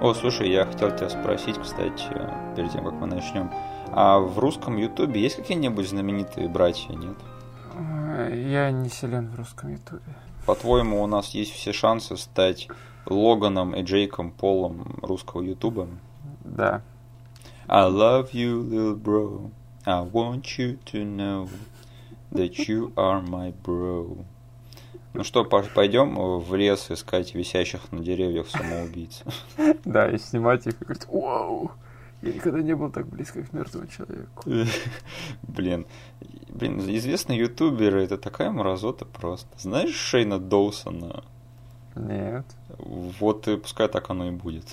О, слушай, я хотел тебя спросить, кстати, перед тем, как мы начнем. А в русском ютубе есть какие-нибудь знаменитые братья, нет? Я не силен в русском ютубе. По-твоему, у нас есть все шансы стать Логаном и Джейком Полом русского ютуба? Да. I love you, little bro. I want you to know that you are my bro. Ну что, пойдем в лес искать висящих на деревьях самоубийц. Да, и снимать их и говорить, вау, я никогда не был так близко к мертвому человеку. Блин, блин, известные ютуберы, это такая мразота просто. Знаешь Шейна Доусона? Нет. Вот и пускай так оно и будет.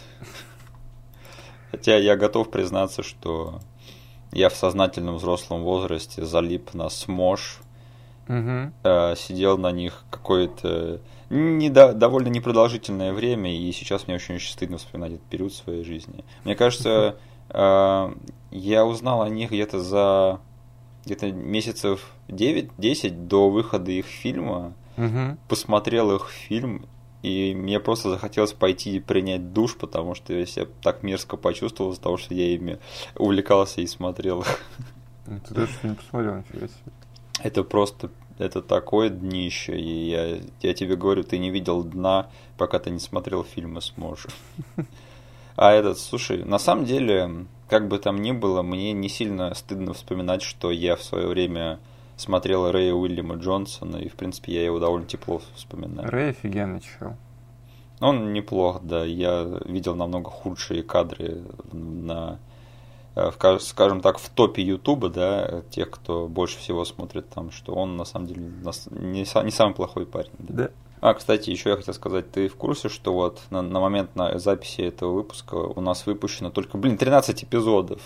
Хотя я готов признаться, что я в сознательном взрослом возрасте залип на смош, Угу. э, сидел на них какое-то не до- довольно непродолжительное время, и сейчас мне очень-очень стыдно вспоминать этот период своей жизни. Мне кажется, э, я узнал о них где-то за где-то месяцев 9-10 до выхода их фильма, Угу. посмотрел их фильм, и мне просто захотелось пойти и принять душ, потому что я себя так мерзко почувствовал из-за того, что я ими увлекался и смотрел их. Ну, Ты даже не посмотрел, нифига себе. Это просто, это такое днище, и я, я тебе говорю, ты не видел дна, пока ты не смотрел фильмы сможешь. А этот, слушай, на самом деле, как бы там ни было, мне не сильно стыдно вспоминать, что я в свое время смотрел Рэя Уильяма Джонсона, и, в принципе, я его довольно тепло вспоминаю. Рэй офигенный чел. Он неплох, да. Я видел намного худшие кадры на, в ка- скажем так, в топе Ютуба, да, тех, кто больше всего смотрит там, что он на самом деле не, не самый плохой парень. да. Да. А, кстати, еще я хотел сказать, ты в курсе, что вот на, на момент на записи этого выпуска у нас выпущено только, блин, 13 эпизодов.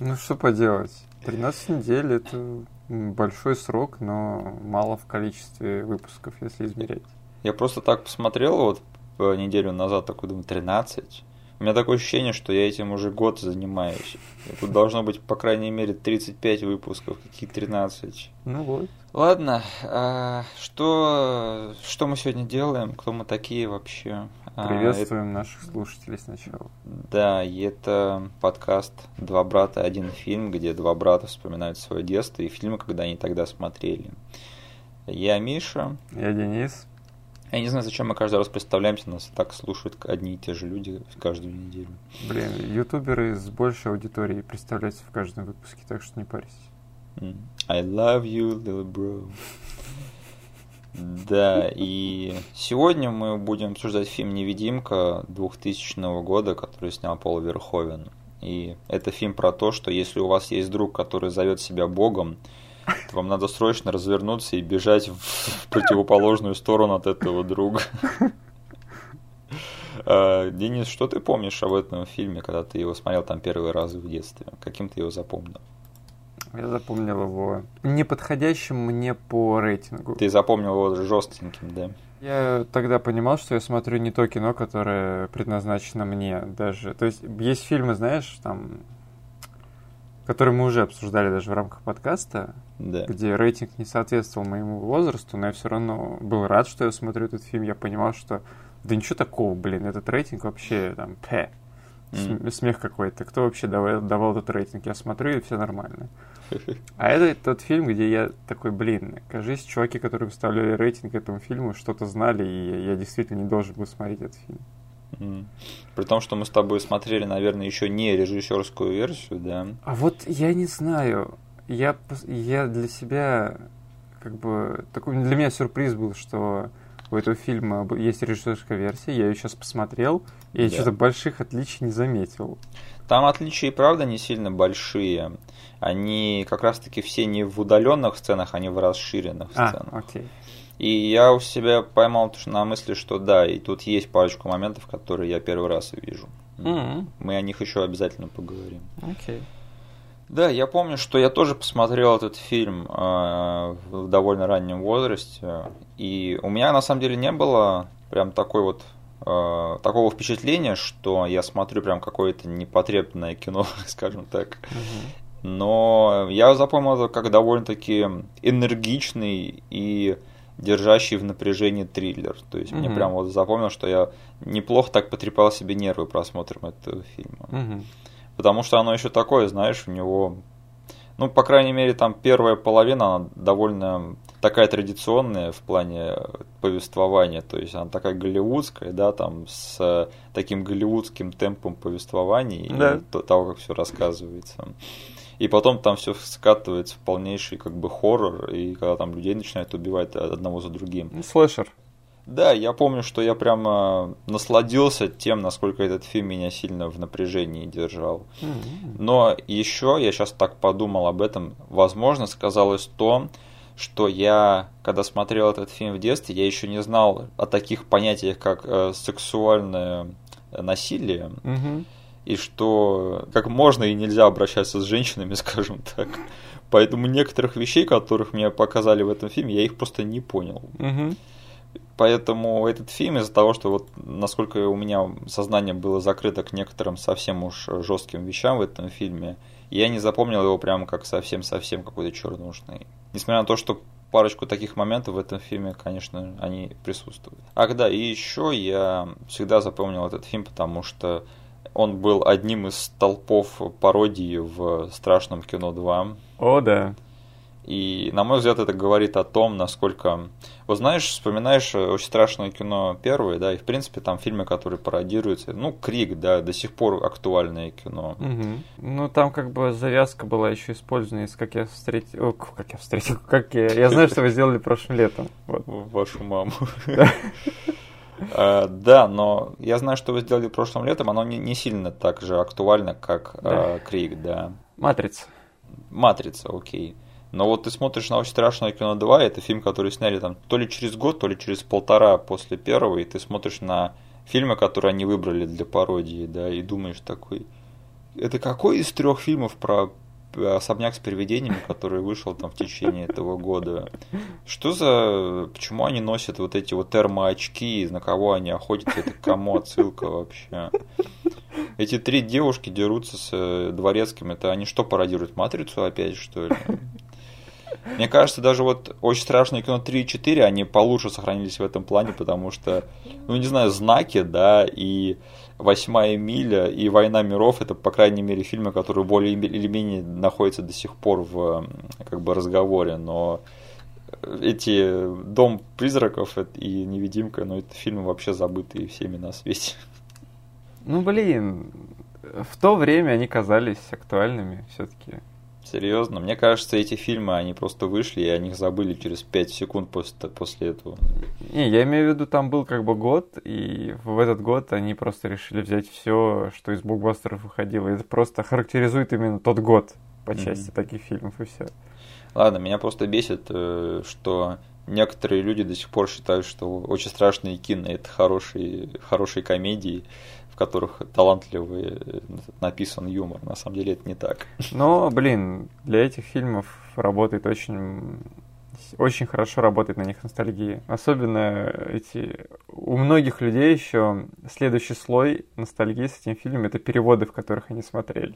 Ну, что поделать. 13 недель – это большой срок, но мало в количестве выпусков, если измерять. Я просто так посмотрел вот э, неделю назад, такой думаю, 13. У меня такое ощущение, что я этим уже год занимаюсь. И Тут должно быть, по крайней мере, 35 выпусков, какие 13. Ну вот. Ладно, а что, что мы сегодня делаем? Кто мы такие вообще? А, Приветствуем наших слушателей сначала. Да, и это подкаст «Два брата, один фильм», где два брата вспоминают свое детство и фильмы, когда они тогда смотрели. Я Миша. Я Денис. Я не знаю, зачем мы каждый раз представляемся, нас так слушают одни и те же люди каждую неделю. Блин, ютуберы с большей аудиторией представляются в каждом выпуске, так что не парься. I love you, little bro. Да, и сегодня мы будем обсуждать фильм «Невидимка» 2000 года, который снял Пол Верховен. И это фильм про то, что если у вас есть друг, который зовет себя Богом, вам надо срочно развернуться и бежать в противоположную сторону от этого друга. А, Денис, что ты помнишь об этом фильме, когда ты его смотрел там первый раз в детстве? Каким ты его запомнил? Я запомнил его неподходящим мне по рейтингу. Ты запомнил его жестким, да? Я тогда понимал, что я смотрю не то кино, которое предназначено мне даже. То есть есть фильмы, знаешь, там, которые мы уже обсуждали даже в рамках подкаста, Да. где рейтинг не соответствовал моему возрасту, но я все равно был рад, что я смотрю этот фильм. Я понимал, что да ничего такого, блин, этот рейтинг вообще там пэ. См- Смех какой-то. Кто вообще давал, давал этот рейтинг? Я смотрю, и все нормально. А это тот фильм, где я такой, блин, кажись, чуваки, которые выставляли рейтинг этому фильму, что-то знали, и я действительно не должен был смотреть этот фильм. М. При том, что мы с тобой смотрели, наверное, еще не режиссерскую версию, да? А вот я не знаю, я, я для себя, как бы, такой, для меня сюрприз был, что у этого фильма есть режиссерская версия, я ее сейчас посмотрел, и Да. что-то больших отличий не заметил. Там отличия и правда не сильно большие. Они как раз-таки все не в удаленных сценах, они в расширенных А, сценах. окей. И я у себя поймал на мысли, что да, и тут есть парочку моментов, которые я первый раз вижу. М, Мы о них еще обязательно поговорим. Окей. Да, я помню, что я тоже посмотрел этот фильм э, в довольно раннем возрасте, и у меня на самом деле не было прям такой вот э, такого впечатления, что я смотрю прям какое-то непотребное кино, скажем так. Но я запомнил это как довольно-таки энергичный и держащий в напряжении триллер. То есть мне прям вот запомнил, что я неплохо так потрепал себе нервы просмотром этого фильма. Потому что оно еще такое, знаешь, у него ну, по крайней мере, там первая половина, она довольно такая традиционная в плане повествования, то есть она такая голливудская, да, там с таким голливудским темпом повествования да. и того, как все рассказывается. И потом там все скатывается в полнейший как бы хоррор, и когда там людей начинают убивать одного за другим. Слэшер. Да, я помню, что я прямо насладился тем, насколько этот фильм меня сильно в напряжении держал. Но еще я сейчас так подумал об этом, возможно, сказалось то, что я, когда смотрел этот фильм в детстве, я еще не знал о таких понятиях, как э, сексуальное насилие. Угу. И что как можно и нельзя обращаться с женщинами, скажем так. Поэтому некоторых вещей, которых мне показали в этом фильме, я их просто не понял. Угу. Поэтому этот фильм из-за того, что вот насколько у меня сознание было закрыто к некоторым совсем уж жестким вещам в этом фильме, я не запомнил его прямо как совсем-совсем какой-то чернушный. Несмотря на то, что парочку таких моментов в этом фильме, конечно, они присутствуют. Ах да, и еще я всегда запомнил этот фильм, потому что он был одним из столпов пародии в «Страшном кино 2». О, да. И, на мой взгляд, это говорит о том, насколько... Вот знаешь, вспоминаешь э, очень страшное кино первое, да, и, в принципе, там фильмы, которые пародируются, ну, Крик, да, до сих пор актуальное кино. Угу. Ну, там как бы завязка была еще использована из «Как я встретил...» О, как я встретил... Как я... Я знаю, что вы сделали прошлым летом. Вот. Вашу маму. Uh, да, но я знаю, что вы сделали прошлым летом, оно не, не сильно так же актуально, как uh, Крик, да. Матрица. Матрица, окей. Но вот ты смотришь на «Очень страшное кино 2», это фильм, который сняли там то ли через год, то ли через полтора после первого, и ты смотришь на фильмы, которые они выбрали для пародии, да, и думаешь такой, это какой из трех фильмов про особняк с привидениями, который вышел там в течение этого года. Что за... Почему они носят вот эти вот термоочки, на кого они охотятся, это кому отсылка вообще? Эти три девушки дерутся с э, дворецким, это они что пародируют, Матрицу опять, что ли? Мне кажется, даже вот очень страшное кино 3 и 4, они получше сохранились в этом плане, потому что, ну, не знаю, знаки, да, и «Восьмая миля» и «Война миров» — это, по крайней мере, фильмы, которые более или менее находятся до сих пор в как бы разговоре, но эти «Дом призраков» и «Невидимка», ну, это фильмы вообще забытые всеми на свете. Ну, блин, в то время они казались актуальными все-таки. Серьезно? Мне кажется, эти фильмы, они просто вышли, и о них забыли через 5 секунд после, после этого. Не, я имею в виду, там был как бы год, и в этот год они просто решили взять все, что из блокбастеров выходило. Это просто характеризует именно тот год по части mm-hmm. таких фильмов, и все. Ладно, меня просто бесит, э, что некоторые люди до сих пор считают, что очень страшные кино это хорошие, хорошие комедии в которых талантливый написан юмор. На самом деле это не так. Но, блин, для этих фильмов работает очень очень хорошо работает на них ностальгия. Особенно эти... У многих людей еще следующий слой ностальгии с этим фильмом — это переводы, в которых они смотрели.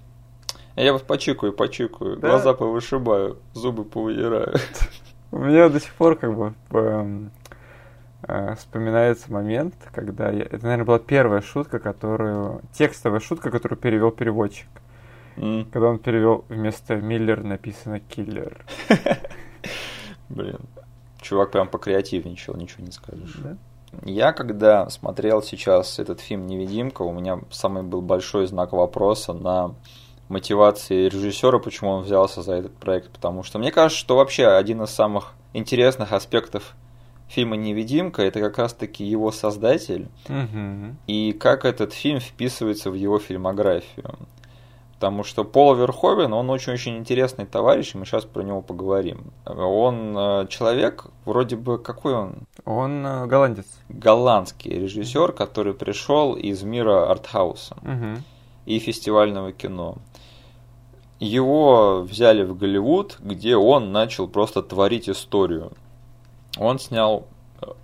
Я вот почикаю, почикаю, да? глаза повышибаю, зубы повыдираю. У меня до сих пор как бы эм, э, вспоминается момент, когда я... это, наверное, была первая шутка, которую текстовая шутка, которую перевел переводчик, mm. когда он перевел вместо Миллер написано Киллер. Блин, чувак прям покреативничал, ничего не скажешь. Да? Я когда смотрел сейчас этот фильм «Невидимка», у меня самый был большой знак вопроса на мотивации режиссера, почему он взялся за этот проект, потому что мне кажется, что вообще один из самых интересных аспектов фильма «Невидимка» это как раз-таки его создатель угу. и как этот фильм вписывается в его фильмографию. Потому что Пол Верховен, он очень-очень интересный товарищ, и мы сейчас про него поговорим. Он э, человек, вроде бы, какой он? Он э, голландец. Голландский режиссер, который пришел из мира артхауса угу. и фестивального кино. Его взяли в Голливуд, где он начал просто творить историю. Он снял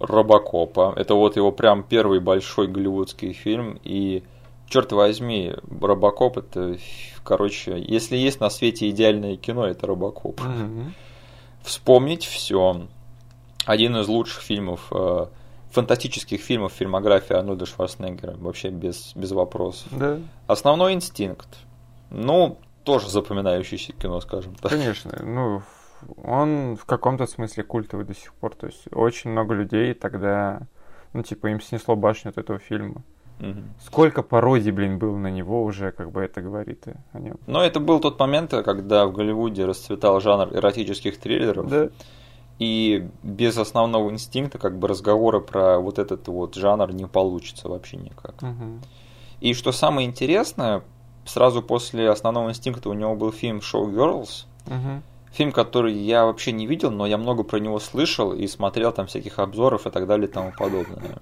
Робокопа. Это вот его прям первый большой голливудский фильм. И, черт возьми, Робокоп это, короче, если есть на свете идеальное кино, это Робокоп. Mm-hmm. Вспомнить все. один из лучших фильмов, э, фантастических фильмов фильмографии Арнольда Шварценеггера, вообще без, без вопросов. Да. Основной инстинкт. Ну, тоже запоминающееся кино, скажем так. Конечно, ну, он в каком-то смысле культовый до сих пор. То есть очень много людей тогда, ну, типа, им снесло башню от этого фильма. Угу. Сколько пародий, блин, было на него уже, как бы это говорит о нем. Но это был тот момент, когда в Голливуде расцветал жанр эротических триллеров. Да. И без основного инстинкта, как бы разговора про вот этот вот жанр не получится вообще никак. Мгм. И что самое интересное, сразу после основного инстинкта у него был фильм Show Girls. Мгм. Фильм, который я вообще не видел, но я много про него слышал и смотрел там всяких обзоров и так далее и тому подобное.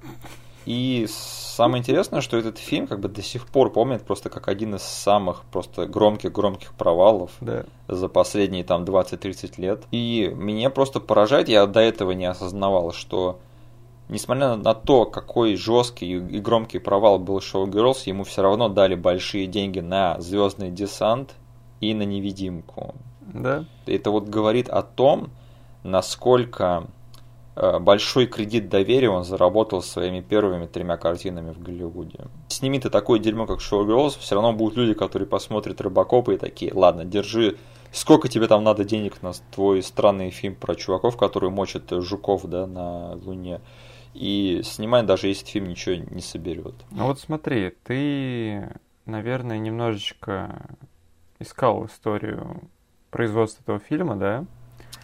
И самое интересное, что этот фильм как бы до сих пор помнит просто как один из самых просто громких-громких провалов Да. за последние там 20-30 лет. И меня просто поражает, я до этого не осознавал, что несмотря на то, какой жесткий и громкий провал был Show Girls, ему все равно дали большие деньги на Звездный десант и на невидимку. Да. Это вот говорит о том, насколько э, большой кредит доверия он заработал своими первыми тремя картинами в Голливуде. Сними ты такое дерьмо, как Show Girls, все равно будут люди, которые посмотрят Рыбакопа и такие, ладно, держи, сколько тебе там надо денег на твой странный фильм про чуваков, которые мочат жуков, да, на Луне. И снимай, даже если фильм ничего не соберет. Ну вот смотри, ты, наверное, немножечко искал историю производства этого фильма, да?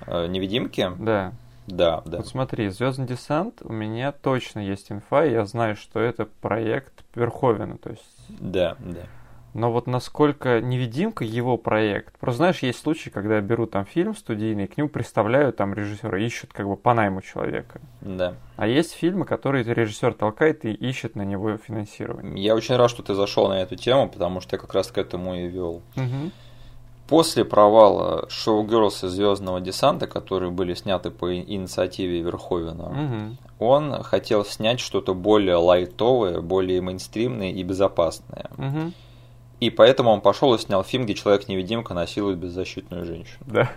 Э, Невидимки? Да. Да, да. Вот смотри, Звездный десант у меня точно есть инфа, и я знаю, что это проект Верховена, то есть. Да, да. Но вот насколько невидимка его проект. Просто знаешь, есть случаи, когда берут там фильм студийный, к нему представляют там режиссера, ищут как бы по найму человека. Да. А есть фильмы, которые режиссер толкает и ищет на него финансирование. Я очень рад, что ты зашел на эту тему, потому что я как раз к этому и вел. Мгм. После провала Шоу Girls и Звездного десанта, которые были сняты по инициативе Верховена, Мгм. он хотел снять что-то более лайтовое, более мейнстримное и безопасное. Мгм. И поэтому он пошел и снял фильм, где человек-невидимка насилует беззащитную женщину. Да.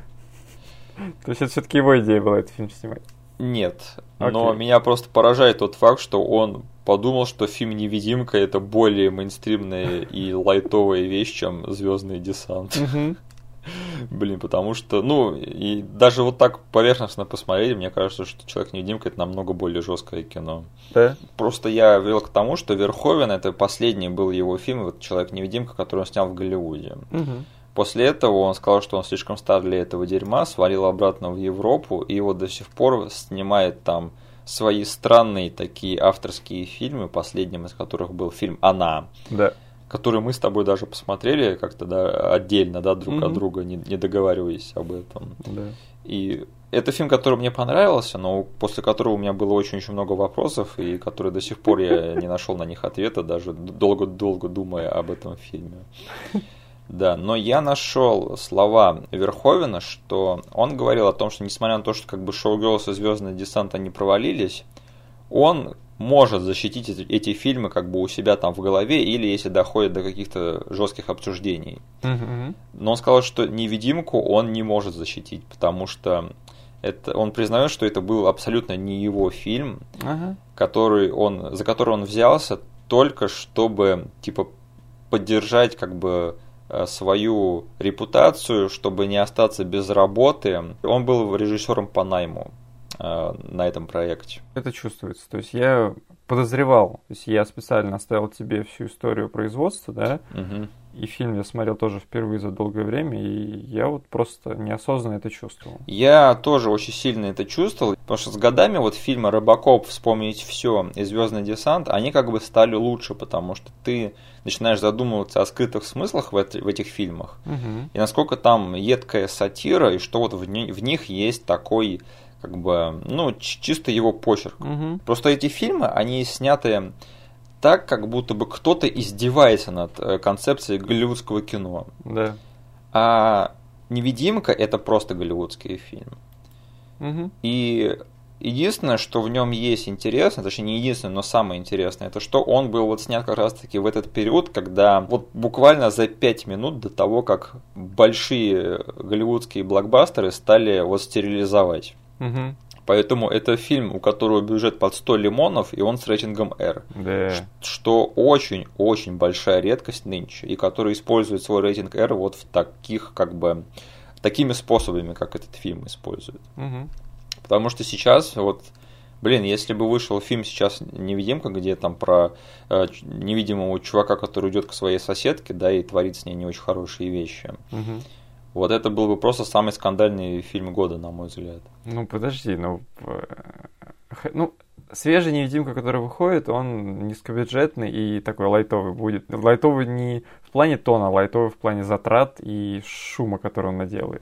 То есть это все-таки его идея была этот фильм снимать. Нет, но Окей. меня просто поражает тот факт, что он подумал, что фильм «Невидимка» это более мейнстримная и лайтовая вещь, чем «Звездный десант». Блин, потому что, ну, и даже вот так поверхностно посмотреть, мне кажется, что Человек-невидимка это намного более жесткое кино. Да. Просто я вел к тому, что Верховен это последний был его фильм, вот Человек-невидимка, который он снял в Голливуде. Мгм. После этого он сказал, что он слишком стар для этого дерьма, свалил обратно в Европу и вот до сих пор снимает там свои странные такие авторские фильмы, последним из которых был фильм «Она», Да. который мы с тобой даже посмотрели как-то да, отдельно, да, друг от Мгм. друга, не, не договариваясь об этом. Да. И это фильм, который мне понравился, но после которого у меня было очень-очень много вопросов, и который до сих пор я не нашел на них ответа, даже долго-долго думая об этом фильме. Да, но я нашел слова Верховена, что он говорил о том, что несмотря на то, что как бы Шоу Girls и Звездный десант они провалились, он может защитить эти, эти фильмы как бы у себя там в голове или если доходит до каких-то жестких обсуждений. Мгм. Но он сказал, что невидимку он не может защитить, потому что это, он признает, что это был абсолютно не его фильм, Ага. который он, за который он взялся только чтобы типа поддержать как бы свою репутацию, чтобы не остаться без работы. Он был режиссером по найму э, на этом проекте. Это чувствуется. То есть я подозревал, то есть я специально оставил тебе всю историю производства, да, Мгм. И фильм я смотрел тоже впервые за долгое время, и я вот просто неосознанно это чувствовал. Я тоже очень сильно это чувствовал, потому что с годами вот фильмы Робокоп, вспомнить все и Звездный десант, они как бы стали лучше, потому что ты начинаешь задумываться о скрытых смыслах в, эти- в этих фильмах, Мгм. и насколько там едкая сатира, и что вот в, ни- в них есть такой, как бы, ну, чисто его почерк. Мгм. Просто эти фильмы, они сняты так, как будто бы кто-то издевается над э, концепцией голливудского кино. Да. А «Невидимка» — это просто голливудский фильм. Мгм. И единственное, что в нем есть интересно, точнее не единственное, но самое интересное, это что он был вот снят как раз таки в этот период, когда вот буквально за пять минут до того, как большие голливудские блокбастеры стали вот стерилизовать. Мгм. Поэтому это фильм, у которого бюджет под 100 лимонов, и он с рейтингом R. Да. Что очень-очень большая редкость нынче, и который использует свой рейтинг R вот в таких, как бы, такими способами, как этот фильм использует. Мгм. Потому что сейчас, вот, блин, если бы вышел фильм сейчас «Невидимка», где там про э, невидимого чувака, который идет к своей соседке, да, и творит с ней не очень хорошие вещи, Мгм. Вот это был бы просто самый скандальный фильм года, на мой взгляд. Ну, подожди, ну... э, Ну, свежий невидимка, который выходит, он низкобюджетный и такой лайтовый будет. Лайтовый не в плане тона, а лайтовый в плане затрат и шума, который он наделает.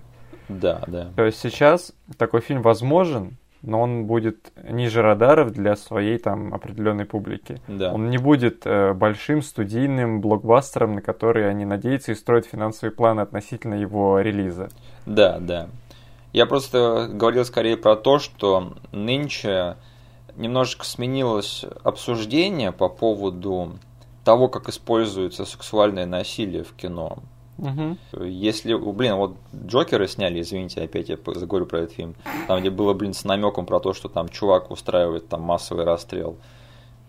Да, да. То есть сейчас такой фильм возможен, но он будет ниже радаров для своей там определенной публики. Да. Он не будет э, большим студийным блокбастером, на который они надеются и строят финансовые планы относительно его релиза. Да, да. Я просто говорил скорее про то, что нынче немножечко сменилось обсуждение по поводу того, как используется сексуальное насилие в кино. Мгм. Если, блин, вот Джокеры сняли, извините, опять я заговорю про этот фильм, там, где было, блин, с намеком про то, что там чувак устраивает там массовый расстрел.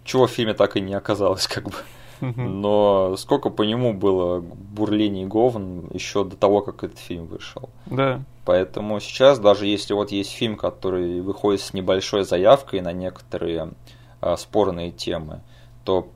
Чего в фильме так и не оказалось, как бы. Но сколько по нему было бурлений говн еще до того, как этот фильм вышел. Да. Поэтому сейчас, даже если вот есть фильм, который выходит с небольшой заявкой на некоторые а, спорные темы, то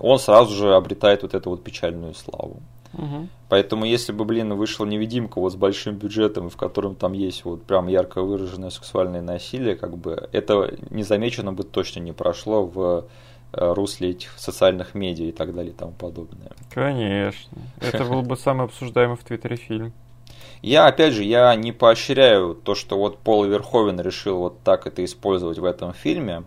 он сразу же обретает вот эту вот печальную славу. Мгм. Поэтому если бы, блин, вышла невидимка вот с большим бюджетом, в котором там есть вот прям ярко выраженное сексуальное насилие, как бы это незамеченно бы точно не прошло в э, русле этих социальных медиа и так далее и тому подобное. Конечно. Это был бы самый обсуждаемый в Твиттере фильм. Я, опять же, я не поощряю то, что вот Пол Верховен решил вот так это использовать в этом фильме,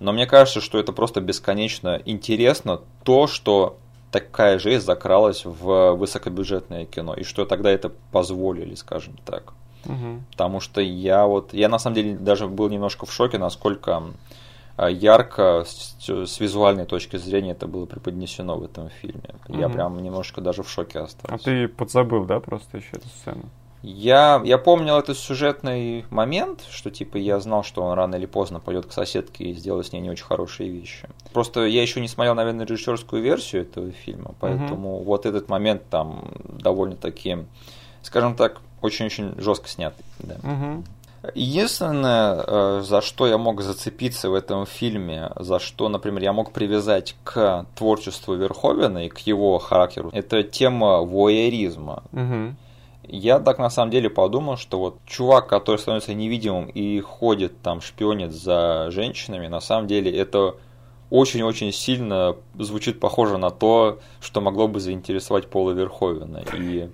но мне кажется, что это просто бесконечно интересно то, что такая жизнь закралась в высокобюджетное кино, и что тогда это позволили, скажем так. Мгм. Потому что я вот, я на самом деле даже был немножко в шоке, насколько а, ярко с, с визуальной точки зрения это было преподнесено в этом фильме. Я Мгм. прям немножко даже в шоке А остался. ты подзабыл, да, просто еще эту сцену? Я, я помнил этот сюжетный момент, что типа я знал, что он рано или поздно пойдет к соседке и сделает с ней не очень хорошие вещи. Просто я еще не смотрел, наверное, режиссерскую версию этого фильма, поэтому вот этот момент там довольно-таки, скажем так, очень-очень жестко снятый. Да. Мгм. Единственное, э, за что я мог зацепиться в этом фильме, за что, например, я мог привязать к творчеству Верховена и к его характеру, это тема воеризма. Мгм. Я так на самом деле подумал, что вот чувак, который становится невидимым и ходит там, шпионит за женщинами, на самом деле это очень-очень сильно звучит похоже на то, что могло бы заинтересовать Пола Верховена. И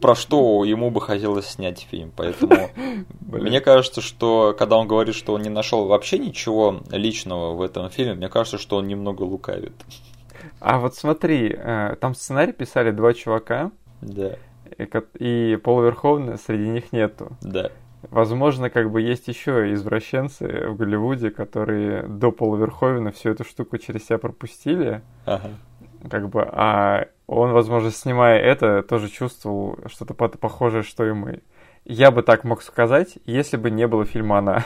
про что ему бы хотелось снять фильм. Поэтому мне кажется, что когда он говорит, что он не нашел вообще ничего личного в этом фильме, мне кажется, что он немного лукавит. А вот смотри, э, там сценарий писали два чувака, Да, и Пола Верховна среди них нету. да. Возможно, как бы есть еще извращенцы в Голливуде, которые до Пола Верховена всю эту штуку через себя пропустили, Ага. как бы, а он, возможно, снимая это, тоже чувствовал что-то по- похожее, что и мы. Я бы так мог сказать, если бы не было фильма «Она».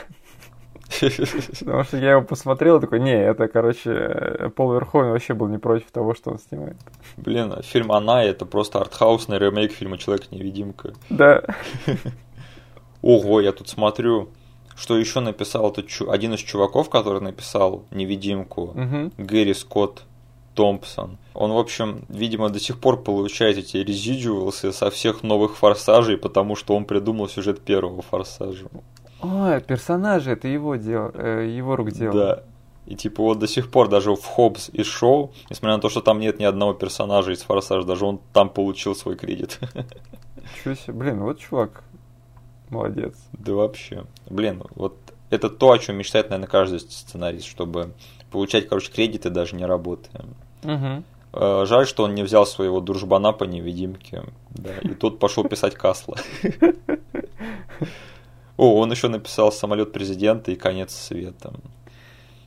Потому что я его посмотрел и такой, не, это, короче, Пол Верховен вообще был не против того, что он снимает. Блин, фильм «Она» — это просто артхаусный ремейк фильма «Человек-невидимка». Да. Ого, я тут смотрю, что еще написал этот чу- один из чуваков, который написал «Невидимку». Гэри Скотт Томпсон. Он, в общем, видимо, до сих пор получает эти резидуалсы со всех новых форсажей, потому что он придумал сюжет первого форсажа. Ой, персонажи, это его дело, э, его рук дело. Да. И типа вот до сих пор даже в Хоббс и Шоу, несмотря на то, что там нет ни одного персонажа из Форсажа, даже он там получил свой кредит. Ничего себе. Блин, вот чувак. Молодец. Да вообще. Блин, вот это то, о чем мечтает, наверное, каждый сценарист, чтобы получать, короче, кредиты даже не работая. Угу. Жаль, что он не взял своего дружбана по невидимке. Да, и тот пошел писать Касла. О, он еще написал самолет президента и конец света.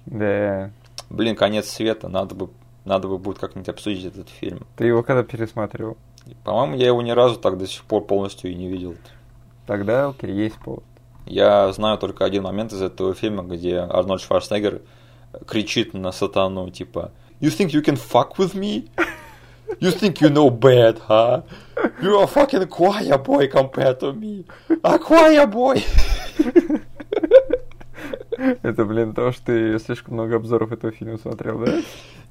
Да. Блин, конец света, надо бы, надо бы будет как-нибудь обсудить этот фильм. Ты его когда пересматривал? По-моему, я его ни разу так до сих пор полностью и не видел. Тогда, окей, есть повод. Я знаю только один момент из этого фильма, где Арнольд Шварценеггер кричит на сатану, типа You think you can fuck with me? You think you know bad, huh? You're a fucking choir boy compared to me. A choir boy. Это, блин, то, что ты слишком много обзоров этого фильма смотрел, да?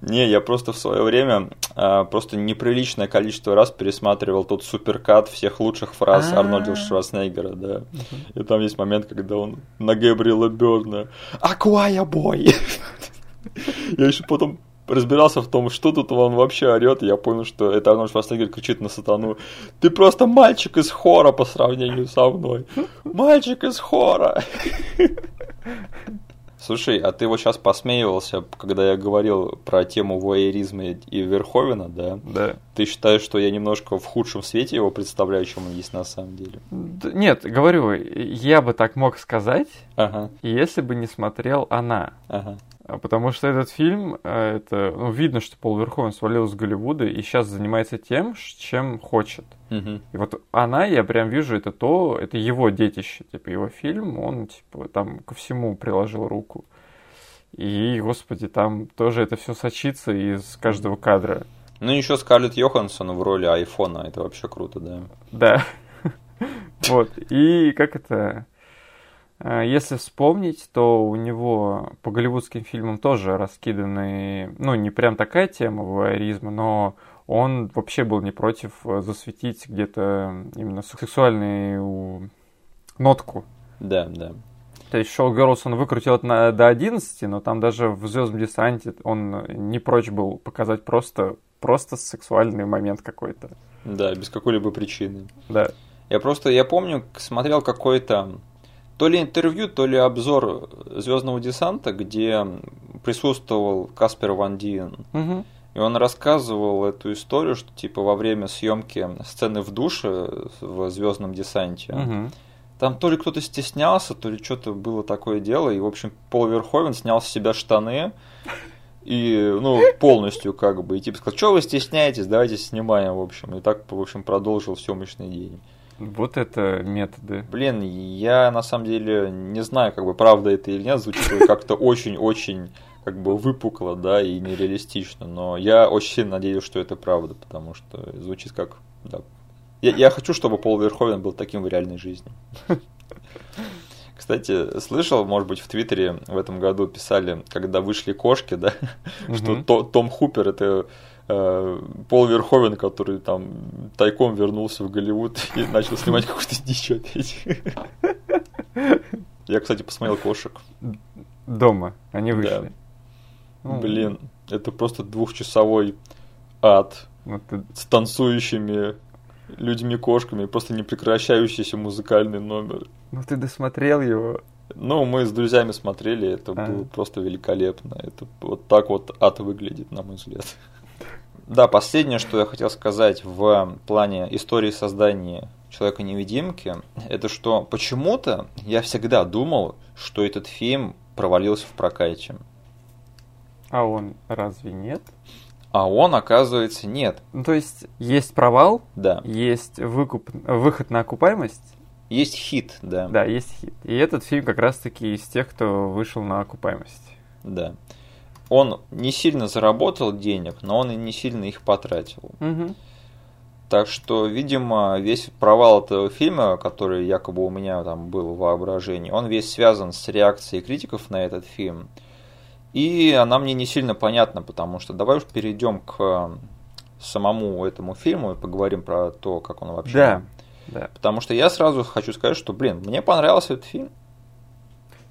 Не, я просто в свое время а, просто неприличное количество раз пересматривал тот суперкат всех лучших фраз А-а-а. Арнольда Шварценеггера, да. И там есть момент, когда он на Гэбриэла Бёрна «Аквая бой!» Я еще потом разбирался в том, что тут он вообще орет, и я понял, что это Арнольд Шварценеггер кричит на сатану «Ты просто мальчик из хора по сравнению со мной! Мальчик из хора!» Слушай, а ты вот сейчас посмеивался, когда я говорил про тему воеризма и Верховена, да? Да. Ты считаешь, что я немножко в худшем свете его представляю, чем он есть на самом деле? Д- Нет, говорю, я бы так мог сказать, Ага, если бы не смотрел она. ага. А Потому что этот фильм, э, это, ну, видно, что Пол Верховен свалил с Голливуда и сейчас занимается тем, чем хочет. Мгм. И вот она, я прям вижу, это то, это его детище, типа его фильм, он типа там ко всему приложил руку. И, господи, там тоже это все сочится из каждого кадра. Ну, еще Скарлетт Йоханссон в роли айфона, это вообще круто, да. Да. Вот. И как это... э, Если вспомнить, то у него по голливудским фильмам тоже раскиданы, ну, не прям такая тема воеризма, но он вообще был не против э, засветить где-то именно сексуальную нотку. Да, да. То есть Шоу Girls он выкрутил на- до 11, но там даже в Звездном десанте он не прочь был показать просто, просто сексуальный момент какой-то. Да, без какой-либо причины. Да. Я просто, я помню, смотрел какой-то то ли интервью, то ли обзор Звездного десанта, где присутствовал Каспер Ван Диен. Мгм. И он рассказывал эту историю, что типа во время съемки сцены в душе в Звездном десанте, Мгм. там то ли кто-то стеснялся, то ли что-то было такое дело, и в общем Пол Верховен снял с себя штаны и ну полностью как бы и типа сказал, что вы стесняетесь, давайте снимаем в общем, и так в общем продолжил съемочный день. Вот это методы. Блин, я на самом деле не знаю, как бы правда это или нет, звучит как-то очень-очень как бы выпукло, да, и нереалистично, но я очень сильно надеюсь, что это правда, потому что звучит как, да. Я, я хочу, чтобы Пол Верховен был таким в реальной жизни. Кстати, слышал, может быть, в Твиттере в этом году писали, когда вышли кошки, да, что Том Хупер это Пол Верховен, который там тайком вернулся в Голливуд и начал снимать какую-то дичь опять. Я, кстати, посмотрел кошек. Дома они Да. вышли. Ну, Блин, это просто двухчасовой ад вот ты- с танцующими людьми-кошками, просто непрекращающийся музыкальный номер. ну ты досмотрел его. Ну, мы с друзьями смотрели, это А. было просто великолепно. Это вот так вот ад выглядит, на мой взгляд. Да, последнее, что я хотел сказать в плане истории создания Человека-невидимки, это что почему-то я всегда думал, что этот фильм провалился в прокате. А он разве нет? А он, оказывается, нет. Ну, то есть есть провал, Да. есть выкуп, выход на окупаемость, Есть хит, да. да, есть хит. И этот фильм как раз-таки из тех, кто вышел на окупаемость. Да. Он не сильно заработал денег, но он и не сильно их потратил. Мгм. Так что, видимо, весь провал этого фильма, который якобы у меня там был в воображении, он весь связан с реакцией критиков на этот фильм. И она мне не сильно понятна, потому что давай уж перейдем к самому этому фильму и поговорим про то, как он вообще. Да, да. Потому что я сразу хочу сказать, что, блин, мне понравился этот фильм.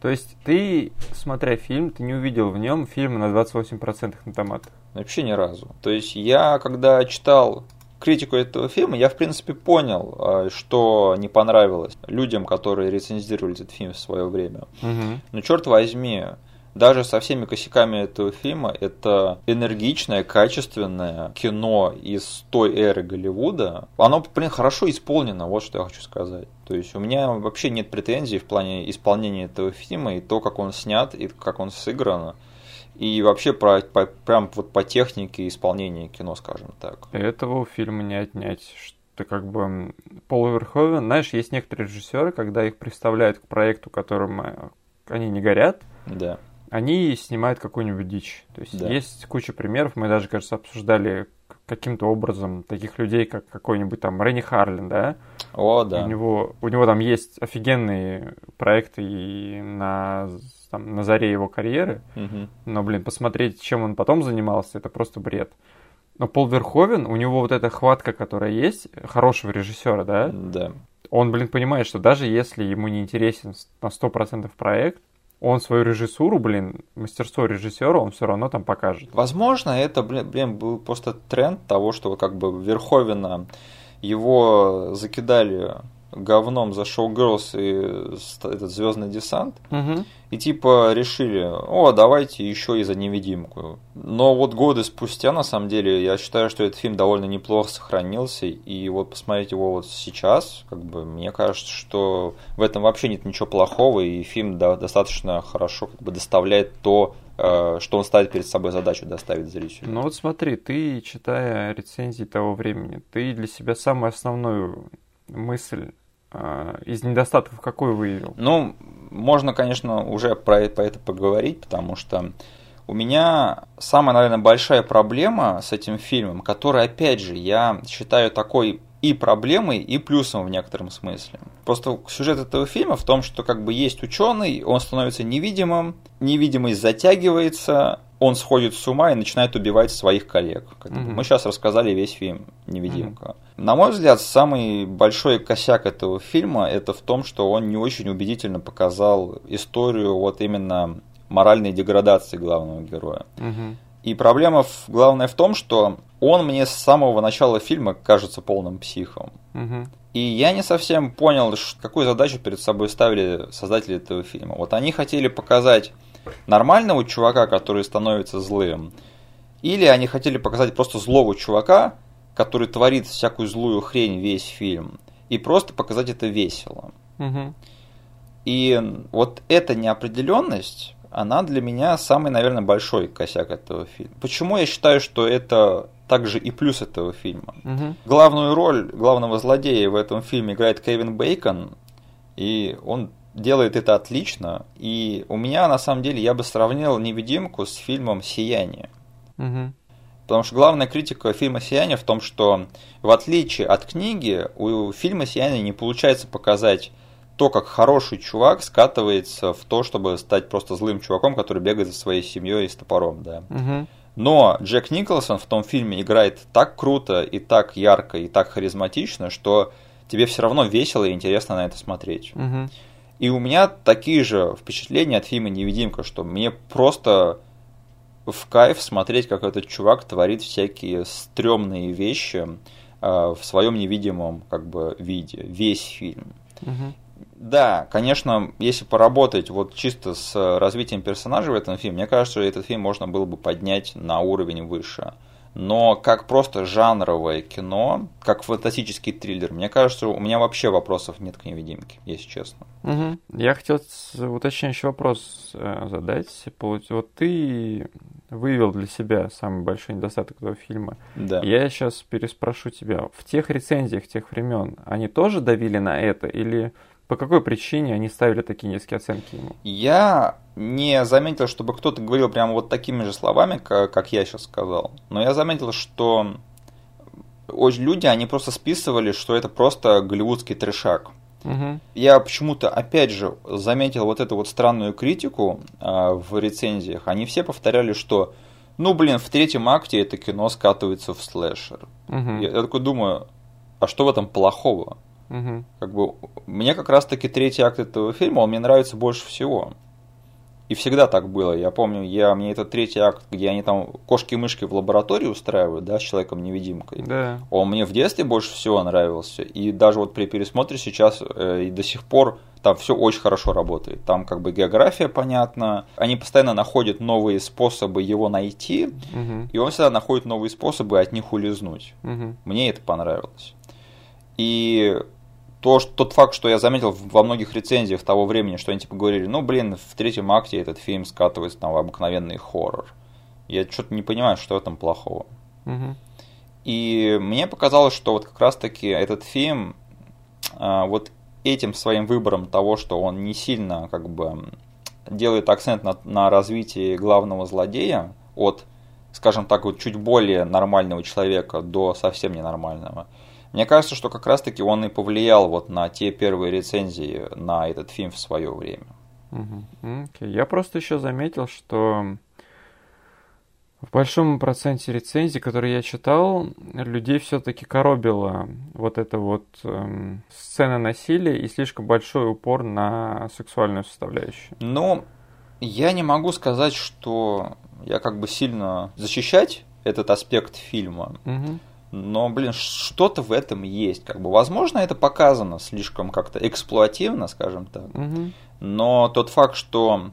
То есть ты, смотря фильм, ты не увидел в нем фильма на 28% на томатах. Вообще ни разу. То есть я, когда читал критику этого фильма, я, в принципе, понял, а, что не понравилось людям, которые рецензировали этот фильм в свое время. Мгм. Но черт возьми, даже со всеми косяками этого фильма, это энергичное, качественное кино из той эры Голливуда. Оно, блин, хорошо исполнено, вот что я хочу сказать. То есть у меня вообще нет претензий в плане исполнения этого фильма и то, как он снят, и как он сыгран. И вообще про, по- прям вот по технике исполнения кино, скажем так. Этого у фильма не отнять, что как бы Пол Верховен, знаешь, есть некоторые режиссеры, когда их представляют к проекту, которым э, они не горят, Да. Они снимают какую-нибудь дичь. То есть Да. есть куча примеров, мы даже, кажется, обсуждали каким-то образом таких людей, как какой-нибудь там Ренни Харлин, да? О, У да. него, у него там есть офигенные проекты и на, там, на заре его карьеры, Мгм. но, блин, посмотреть, чем он потом занимался, это просто бред. Но Пол Верховен, у него вот эта хватка, которая есть, хорошего режиссера, да, Да. он, блин, понимает, что даже если ему не интересен на 100% проект, он свою режиссуру, блин, мастерство режиссера, он все равно там покажет. Возможно, это, блин, был просто тренд того, что как бы Верховина его закидали говном за Showgirls и этот Звездный десант. Угу. И типа решили, о, давайте еще и за невидимку. Но вот годы спустя, на самом деле, я считаю, что этот фильм довольно неплохо сохранился. И вот посмотреть его вот сейчас, как бы, мне кажется, что в этом вообще нет ничего плохого. И фильм да, достаточно хорошо как бы, доставляет то, э, что он ставит перед собой задачу доставить зрителю. Ну вот смотри, ты, читая рецензии того времени, ты для себя самую основную мысль из недостатков какой выявил? Ну, можно, конечно, уже про это, про это поговорить, потому что у меня самая, наверное, большая проблема с этим фильмом, которая, опять же, я считаю такой и проблемой, и плюсом в некотором смысле. Просто сюжет этого фильма в том, что как бы есть ученый, он становится невидимым, невидимость затягивается, он сходит с ума и начинает убивать своих коллег. Как Мгм. Мы сейчас рассказали весь фильм «Невидимка». На мой взгляд, самый большой косяк этого фильма это в том, что он не очень убедительно показал историю вот именно моральной деградации главного героя. Мгм. И проблема в- главная в том, что он мне с самого начала фильма кажется полным психом. Мгм. И я не совсем понял, какую задачу перед собой ставили создатели этого фильма. Вот они хотели показать нормального чувака, который становится злым, или они хотели показать просто злого чувака, который творит всякую злую хрень весь фильм, и просто показать это весело. Мгм. И вот эта неопределенность, она для меня самый, наверное, большой косяк этого фильма. Почему я считаю, что это также и плюс этого фильма? Мгм. Главную роль главного злодея в этом фильме играет Кевин Бейкон, и он делает это отлично. И у меня, на самом деле, я бы сравнил «Невидимку» с фильмом «Сияние». Мгм. Потому что главная критика фильма «Сияние» в том, что в отличие от книги, у фильма «Сияние» не получается показать то, как хороший чувак скатывается в то, чтобы стать просто злым чуваком, который бегает за своей семьей с топором, да. Мгм. Но Джек Николсон в том фильме играет так круто и так ярко и так харизматично, что тебе все равно весело и интересно на это смотреть. Мгм. И у меня такие же впечатления от фильма «Невидимка», что мне просто в кайф смотреть, как этот чувак творит всякие стрёмные вещи э, в своем невидимом как бы виде, весь фильм. Мгм. Да, конечно, если поработать вот чисто с развитием персонажей в этом фильме, мне кажется, этот фильм можно было бы поднять на уровень выше. Но как просто жанровое кино, как фантастический триллер, мне кажется, у меня вообще вопросов нет к невидимке, если честно. Мгм. Я хотел с- уточняющий вопрос э, задать. Вот ты выявил для себя самый большой недостаток этого фильма. Да. Я сейчас переспрошу тебя. В тех рецензиях тех времен они тоже давили на это? Или по какой причине они ставили такие низкие оценки ему? Я не заметил, чтобы кто-то говорил прямо вот такими же словами, ка- как я сейчас сказал. Но я заметил, что очень люди, они просто списывали, что это просто голливудский трешак. Мгм. Я почему-то, опять же, заметил вот эту вот странную критику а, в рецензиях. Они все повторяли, что, ну, блин, в третьем акте это кино скатывается в слэшер. Мгм. Я, я такой думаю, а что в этом плохого? Мгм. Как бы, мне как раз-таки третий акт этого фильма, он мне нравится больше всего. И всегда так было. Я помню, я, мне этот третий акт, где они там кошки-мышки в лаборатории устраивают, да, с человеком-невидимкой. Да. Он мне в детстве больше всего нравился. И даже вот при пересмотре сейчас э, и до сих пор там все очень хорошо работает. Там как бы география понятна. Они постоянно находят новые способы его найти. Мгм. И он всегда находит новые способы от них улизнуть. Мгм. Мне это понравилось. И то, что, тот факт, что я заметил в- во многих рецензиях того времени, что они типа говорили, ну блин, в третьем акте этот фильм скатывается на обыкновенный хоррор. Я что-то не понимаю, что в этом плохого. Мгм. И мне показалось, что вот как раз-таки этот фильм а, вот этим своим выбором того, что он не сильно как бы делает акцент на, на развитии главного злодея от, скажем так, вот чуть более нормального человека до совсем ненормального. Мне кажется, что как раз-таки он и повлиял вот на те первые рецензии на этот фильм в свое время. Угу. Okay. Я просто еще заметил, что в большом проценте рецензий, которые я читал, людей все-таки коробило вот эта вот эм, сцена насилия и слишком большой упор на сексуальную составляющую. Ну, я не могу сказать, что я как бы сильно защищать этот аспект фильма. Угу. Но, блин, что-то в этом есть. Как бы, возможно, это показано слишком как-то эксплуативно, скажем так. Угу. Но тот факт, что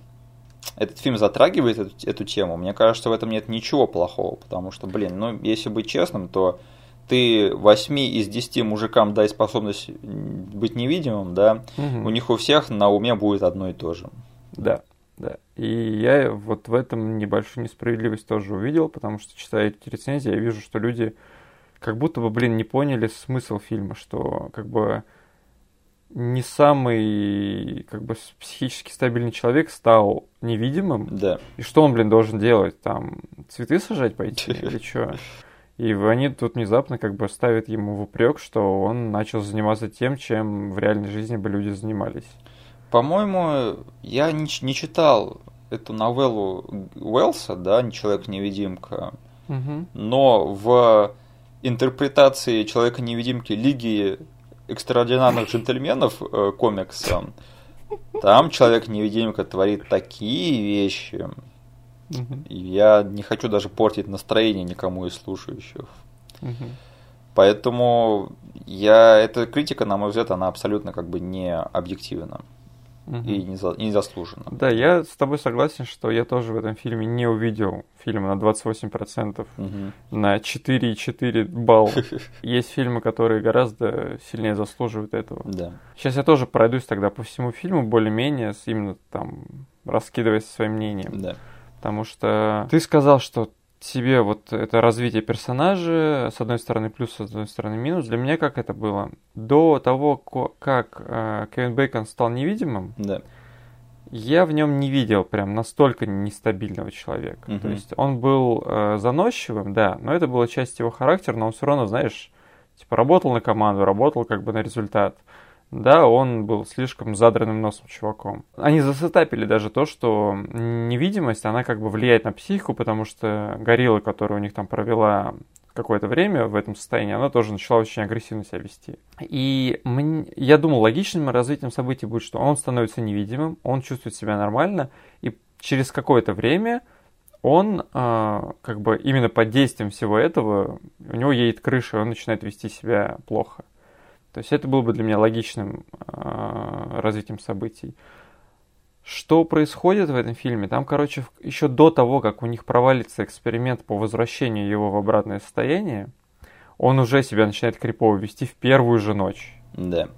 этот фильм затрагивает эту, эту тему, мне кажется, в этом нет ничего плохого, потому что, блин, ну, если быть честным, то ты 8 из 10 мужикам дай способность быть невидимым, да, угу. у них у всех на уме будет одно и то же. Да, да. И я вот в этом небольшую несправедливость тоже увидел, потому что, читая эти рецензии, я вижу, что люди как будто бы, блин, не поняли смысл фильма, что как бы не самый как бы психически стабильный человек стал невидимым. Да. И что он, блин, должен делать? Там цветы сажать пойти или что? И они тут внезапно как бы ставят ему в упрек, что он начал заниматься тем, чем в реальной жизни бы люди занимались. По-моему, я не, не читал эту новеллу Уэлса, да, «Человек-невидимка», угу. но в интерпретации Человека-невидимки Лиги экстраординарных джентльменов э, комикса, там Человек-невидимка творит такие вещи. И я не хочу даже портить настроение никому из слушающих. Поэтому я, эта критика, на мой взгляд, она абсолютно как бы не объективна угу. и не, за, не заслуженно. Да, я с тобой согласен, что я тоже в этом фильме не увидел фильма на 28%, угу. на 4,4 балл. Есть фильмы, которые гораздо сильнее заслуживают этого. Да. Сейчас я тоже пройдусь тогда по всему фильму, более-менее, именно там раскидываясь своим мнением. Да. Потому что ты сказал, что себе вот это развитие персонажа, с одной стороны плюс, с одной стороны минус. Для меня как это было? До того, как э, Кевин Бейкон стал невидимым, да. я в нем не видел прям настолько нестабильного человека. Угу. То есть он был э, заносчивым, да, но это была часть его характера, но он все равно, знаешь, типа работал на команду, работал как бы на результат да, он был слишком задранным носом чуваком. Они засетапили даже то, что невидимость, она как бы влияет на психику, потому что горилла, которая у них там провела какое-то время в этом состоянии, она тоже начала очень агрессивно себя вести. И мне, я думал, логичным развитием событий будет, что он становится невидимым, он чувствует себя нормально, и через какое-то время он э, как бы именно под действием всего этого, у него едет крыша, он начинает вести себя плохо. То есть это было бы для меня логичным э, развитием событий. Что происходит в этом фильме? Там, короче, еще до того, как у них провалится эксперимент по возвращению его в обратное состояние, он уже себя начинает крипово вести в первую же ночь. Да.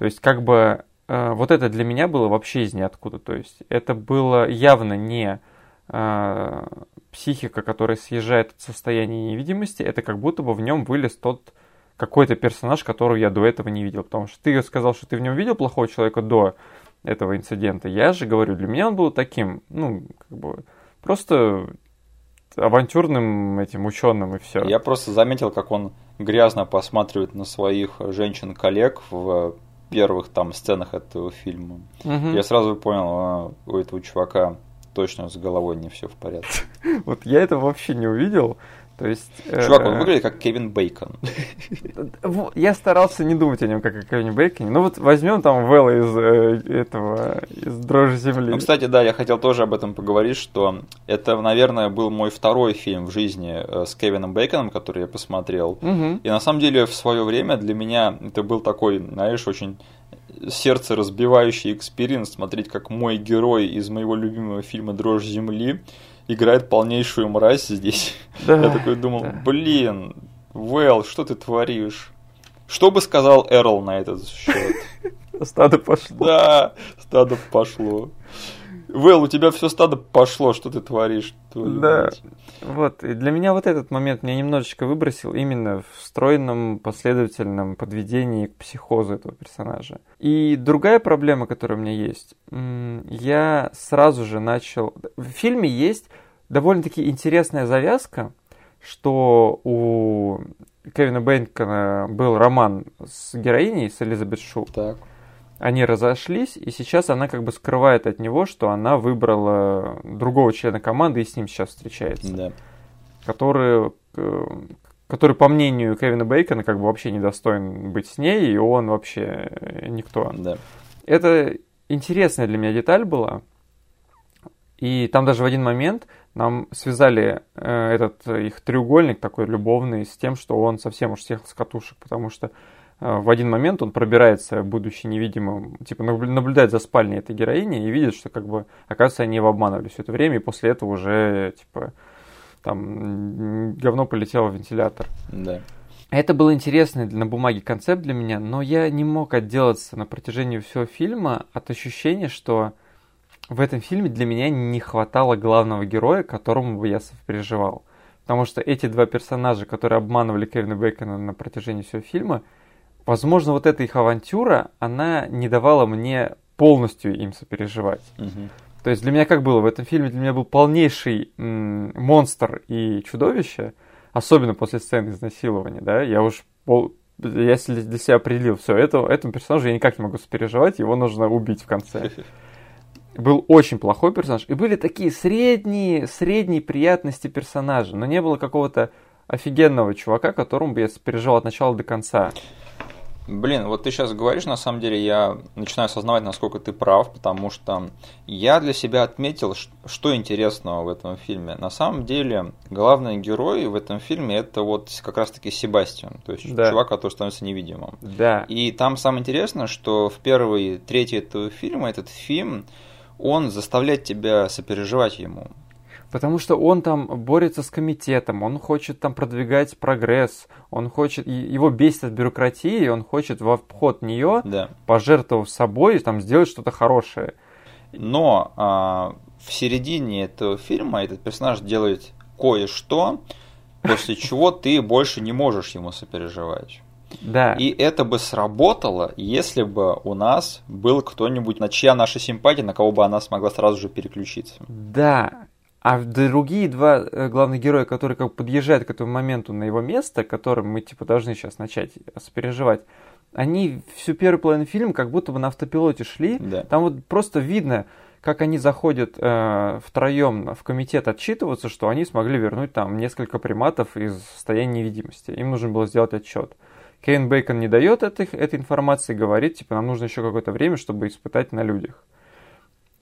То есть, как бы, э, вот это для меня было вообще из ниоткуда. То есть, это было явно не э, психика, которая съезжает от состояния невидимости, это как будто бы в нем вылез тот какой-то персонаж, которого я до этого не видел. Потому что ты сказал, что ты в нем видел плохого человека до этого инцидента. Я же говорю, для меня он был таким, ну, как бы, просто авантюрным этим ученым и все. Я просто заметил, как он грязно посматривает на своих женщин-коллег в первых там сценах этого фильма. Угу. Я сразу понял, а, у этого чувака точно с головой не все в порядке. Вот я этого вообще не увидел. То есть... Чувак, он э, выглядит как Кевин Бейкон. Я старался не думать о нем как о Кевине Бейконе. Ну вот возьмем там Вэлла из э, этого, из Дрожи Земли. Ну, кстати, да, я хотел тоже об этом поговорить, что это, наверное, был мой второй фильм в жизни э, с Кевином Бейконом, который я посмотрел. И на самом деле в свое время для меня это был такой, знаешь, очень сердце разбивающий experience смотреть, как мой герой из моего любимого фильма «Дрожь земли» играет полнейшую мразь здесь. Да, Я такой думал, да. блин, Вэл, что ты творишь? Что бы сказал Эрл на этот счет? Стадо пошло. Да, стадо пошло. Вэл, у тебя все стадо пошло, что ты творишь? Да, вот. И для меня вот этот момент меня немножечко выбросил именно в стройном последовательном подведении к психозу этого персонажа. И другая проблема, которая у меня есть, я сразу же начал... В фильме есть довольно-таки интересная завязка, что у Кевина Бейнкона был роман с героиней, с Элизабет Шу. Так. Они разошлись, и сейчас она как бы скрывает от него, что она выбрала другого члена команды и с ним сейчас встречается. Да. Который, э, который, по мнению Кевина Бейкона, как бы вообще недостоин быть с ней, и он вообще никто. Да. Это интересная для меня деталь была. И там даже в один момент нам связали э, этот их треугольник такой любовный с тем, что он совсем уж съехал с катушек, потому что э, в один момент он пробирается, будучи невидимым, типа наблюдает за спальней этой героини и видит, что как бы, оказывается, они его обманывали все это время, и после этого уже, типа, там, говно полетело в вентилятор. Да. Это был интересный на бумаге концепт для меня, но я не мог отделаться на протяжении всего фильма от ощущения, что в этом фильме для меня не хватало главного героя, которому бы я сопереживал. Потому что эти два персонажа, которые обманывали Кевина Бейкона на протяжении всего фильма, возможно, вот эта их авантюра, она не давала мне полностью им сопереживать. Угу. То есть для меня как было? В этом фильме для меня был полнейший монстр и чудовище, особенно после сцены изнасилования, да, я уж пол... я для себя определил, все, это, этому персонажу я никак не могу сопереживать, его нужно убить в конце. был очень плохой персонаж. И были такие средние, средние приятности персонажа. Но не было какого-то офигенного чувака, которому бы я переживал от начала до конца. Блин, вот ты сейчас говоришь, на самом деле я начинаю осознавать, насколько ты прав, потому что я для себя отметил, что интересного в этом фильме. На самом деле, главный герой в этом фильме это вот как раз-таки Себастьян, то есть да. чувак, который становится невидимым. Да. И там самое интересное, что в первой трети этого фильма этот фильм он заставляет тебя сопереживать ему. Потому что он там борется с комитетом, он хочет там продвигать прогресс, он хочет, его бесит от бюрократии, он хочет в обход нее, да. пожертвовав собой, там сделать что-то хорошее. Но а, в середине этого фильма этот персонаж делает кое-что, после чего ты больше не можешь ему сопереживать. Да. И это бы сработало, если бы у нас был кто-нибудь, на чья наша симпатия, на кого бы она смогла сразу же переключиться. Да. А другие два э, главных героя, которые как бы подъезжают к этому моменту на его место, которым мы типа должны сейчас начать сопереживать, они всю первую половину фильма как будто бы на автопилоте шли. Да. Там вот просто видно, как они заходят э, втроем в комитет отчитываться, что они смогли вернуть там несколько приматов из состояния невидимости. Им нужно было сделать отчет. Кейн Бейкон не дает этой, этой информации, говорит, типа, нам нужно еще какое-то время, чтобы испытать на людях.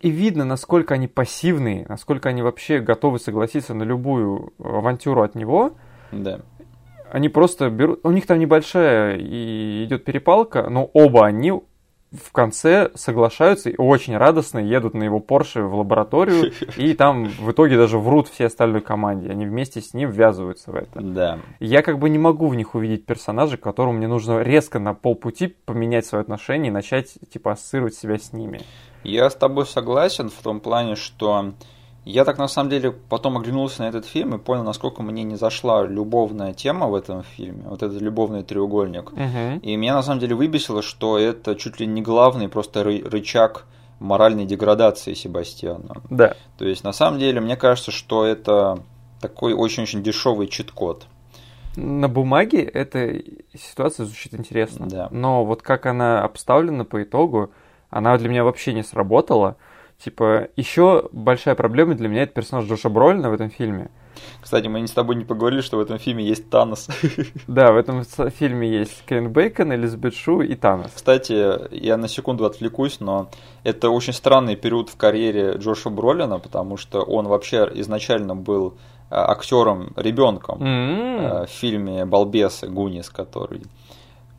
И видно, насколько они пассивные, насколько они вообще готовы согласиться на любую авантюру от него. Да. Они просто берут... У них там небольшая и идет перепалка, но оба они в конце соглашаются и очень радостно едут на его Порше в лабораторию, и там в итоге даже врут все остальной команде. Они вместе с ним ввязываются в это. Да. Я как бы не могу в них увидеть персонажа, которому мне нужно резко на полпути поменять свое отношение и начать, типа, ассоциировать себя с ними. Я с тобой согласен в том плане, что я так на самом деле потом оглянулся на этот фильм и понял, насколько мне не зашла любовная тема в этом фильме, вот этот любовный треугольник. Угу. И меня на самом деле выбесило, что это чуть ли не главный просто рычаг моральной деградации Себастьяна. Да. То есть на самом деле мне кажется, что это такой очень-очень дешевый чит-код. На бумаге эта ситуация звучит интересно. Да. Но вот как она обставлена по итогу, она для меня вообще не сработала. Типа, еще большая проблема для меня это персонаж Джоша Бролина в этом фильме. Кстати, мы с тобой не поговорили, что в этом фильме есть Танос. Да, в этом фильме есть Кен Бейкон, Элизабет Шу и Танос. Кстати, я на секунду отвлекусь, но это очень странный период в карьере Джоша Бролина, потому что он вообще изначально был а, актером ребенком mm-hmm. в фильме Балбесы Гунис, который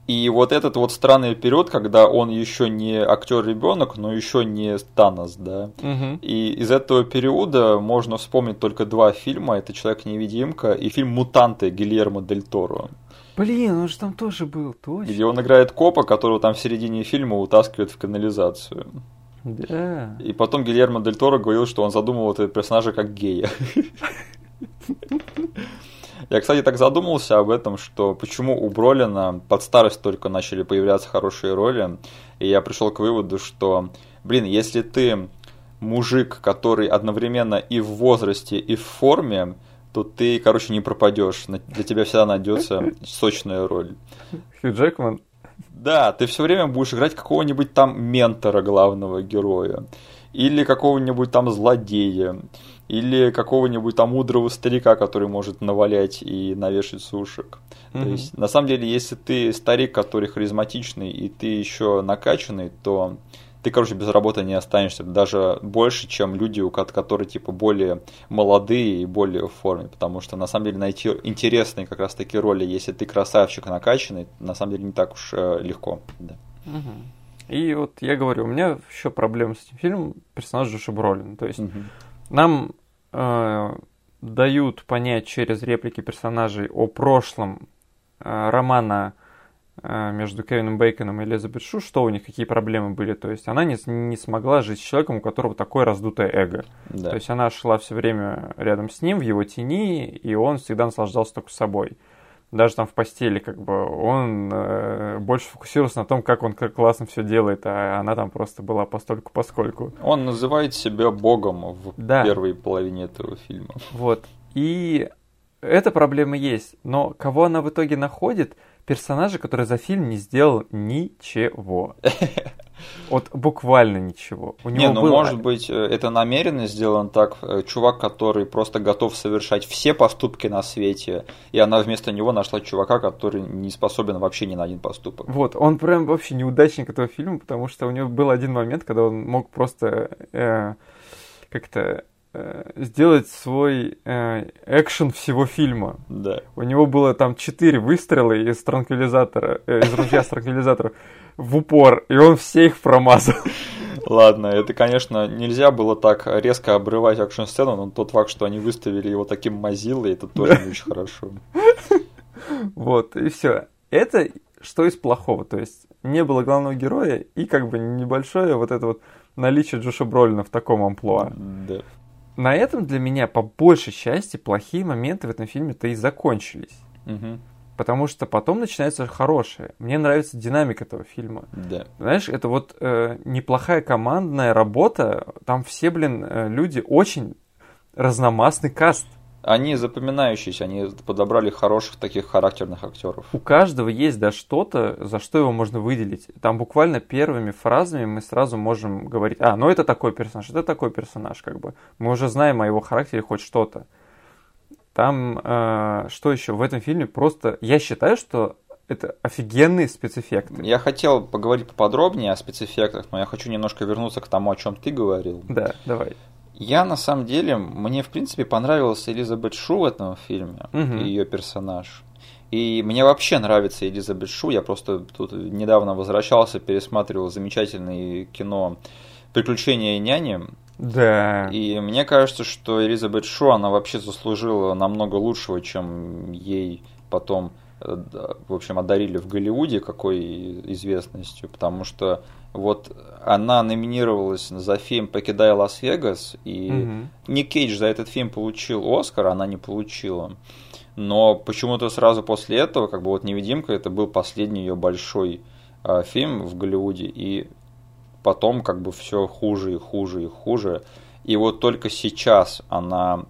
и вот этот вот странный период, когда он еще не актер-ребенок, но еще не Танос, да. Угу. И из этого периода можно вспомнить только два фильма. Это Человек-невидимка и фильм Мутанты Гильермо Дель Торо. Блин, он же там тоже был, точно. Где он играет копа, которого там в середине фильма утаскивают в канализацию. Да. И потом Гильермо Дель Торо говорил, что он задумывал этого персонажа как гея. Я, кстати, так задумался об этом, что почему у Бролина под старость только начали появляться хорошие роли. И я пришел к выводу, что, блин, если ты мужик, который одновременно и в возрасте, и в форме, то ты, короче, не пропадешь. Для тебя всегда найдется сочная роль. Хью Джекман? Да, ты все время будешь играть какого-нибудь там ментора главного героя. Или какого-нибудь там злодея. Или какого-нибудь там мудрого старика, который может навалять и навешать сушек. Mm-hmm. То есть, на самом деле, если ты старик, который харизматичный, и ты еще накачанный, то ты, короче, без работы не останешься. Даже больше, чем люди, у которые, типа, более молодые и более в форме. Потому что, на самом деле, найти интересные как раз таки роли, если ты красавчик накачанный, на самом деле не так уж э, легко. Да. Угу. И вот я говорю, у меня еще проблема с этим фильмом персонаж Джоша Бролин. То есть угу. Нам э, дают понять через реплики персонажей о прошлом э, романа Э, между Кевином Бейконом и Элизабет Шу, что у них, какие проблемы были. То есть она не, не смогла жить с человеком, у которого такое раздутое эго. Да. То есть она шла все время рядом с ним, в его тени, и он всегда наслаждался только собой. Даже там в постели, как бы, он э, больше фокусировался на том, как он как классно все делает, а она там просто была постольку поскольку. Он называет себя богом в да. первой половине этого фильма. Вот. И эта проблема есть. Но кого она в итоге находит – персонажа, который за фильм не сделал ничего. Вот буквально ничего. У него не, ну было... может быть, э, это намеренно сделано так. Э, чувак, который просто готов совершать все поступки на свете, и она вместо него нашла чувака, который не способен вообще ни на один поступок. Вот, он прям вообще неудачник этого фильма, потому что у него был один момент, когда он мог просто э, как-то сделать свой э, экшен всего фильма. Да. У него было там четыре выстрела из транквилизатора, э, из ружья с транквилизатором в упор, и он все их промазал. Ладно, это, конечно, нельзя было так резко обрывать экшн-сцену, но тот факт, что они выставили его таким мазилой, это тоже не очень хорошо. Вот, и все. Это что из плохого, то есть не было главного героя и как бы небольшое вот это вот наличие Джоша Бролина в таком амплуа. Да на этом для меня по большей части плохие моменты в этом фильме-то и закончились. Угу. Потому что потом начинается хорошее. Мне нравится динамика этого фильма. Да. Знаешь, это вот э, неплохая командная работа. Там все, блин, э, люди очень разномастный каст они запоминающиеся, они подобрали хороших таких характерных актеров. У каждого есть, да, что-то, за что его можно выделить. Там буквально первыми фразами мы сразу можем говорить, а, ну это такой персонаж, это такой персонаж, как бы. Мы уже знаем о его характере хоть что-то. Там, э, что еще, в этом фильме просто, я считаю, что это офигенные спецэффекты. Я хотел поговорить поподробнее о спецэффектах, но я хочу немножко вернуться к тому, о чем ты говорил. Да, давай. Я на самом деле, мне в принципе понравилась Элизабет Шу в этом фильме, угу. ее персонаж. И мне вообще нравится Элизабет Шу. Я просто тут недавно возвращался, пересматривал замечательное кино «Приключения няни». Да. И мне кажется, что Элизабет Шу, она вообще заслужила намного лучшего, чем ей потом Э, в общем, одарили в Голливуде какой известностью, потому что вот она номинировалась за фильм «Покидая Лас-Вегас», и угу. Ник Кейдж за этот фильм получил Оскар, она не получила. Но почему-то сразу после этого, как бы вот «Невидимка» это был последний ее большой э, фильм в Голливуде, и потом как бы все хуже и хуже и хуже. И вот только сейчас она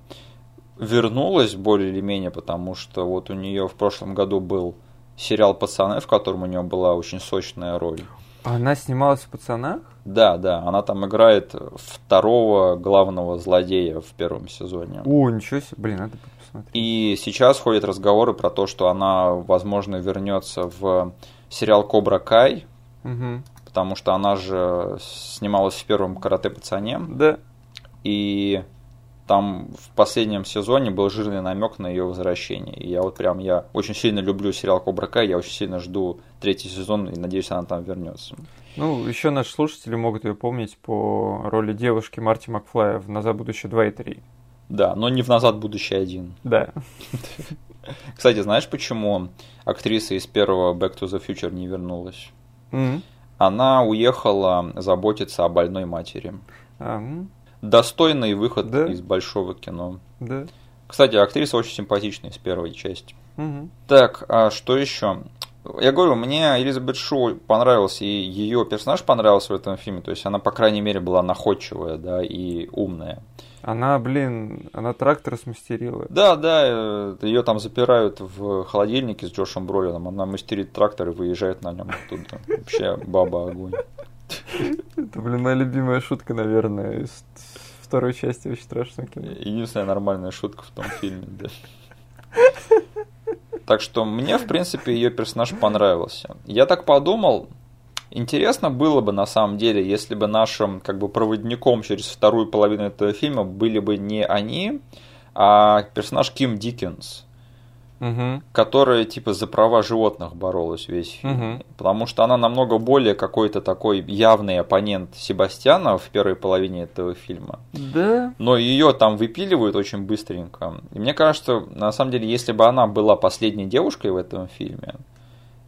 вернулась более или менее, потому что вот у нее в прошлом году был сериал «Пацаны», в котором у нее была очень сочная роль. Она снималась в «Пацанах»? Да, да, она там играет второго главного злодея в первом сезоне. О, ничего себе, блин, надо посмотреть. И сейчас ходят разговоры про то, что она, возможно, вернется в сериал «Кобра Кай», угу. потому что она же снималась в первом «Карате пацане». Да. И там в последнем сезоне был жирный намек на ее возвращение. И я вот прям, я очень сильно люблю сериал Кобра Кай, я очень сильно жду третий сезон и надеюсь, она там вернется. Ну, еще наши слушатели могут ее помнить по роли девушки Марти Макфлая в «Назад будущее 2 и 3». Да, но не в «Назад будущее 1». Да. Кстати, знаешь, почему актриса из первого Back to the Future не вернулась? Mm-hmm. она уехала заботиться о больной матери. М, Достойный выход Да. из большого кино. да. Кстати, актриса очень симпатичная из первой части. Мгм. Так, а что еще? Я говорю, мне Элизабет Шоу понравился, и ее персонаж понравился в этом фильме. То есть она, по крайней мере, была находчивая, да, и умная. Она, блин, она трактор смастерила. Да, да, ее там запирают в холодильнике с Джошем Бролином. Она мастерит трактор и выезжает на нем оттуда. Вообще баба огонь. Это, блин, моя любимая шутка, наверное, из второй части очень страшного кино. Единственная нормальная шутка в том фильме, да. Так что мне, в принципе, ее персонаж понравился. Я так подумал, интересно было бы на самом деле, если бы нашим как бы проводником через вторую половину этого фильма были бы не они, а персонаж Ким Диккенс, Угу. которая типа за права животных боролась весь фильм. Мгм. Потому что она намного более какой-то такой явный оппонент Себастьяна в первой половине этого фильма. Да. Но ее там выпиливают очень быстренько. И мне кажется, на самом деле, если бы она была последней девушкой в этом фильме,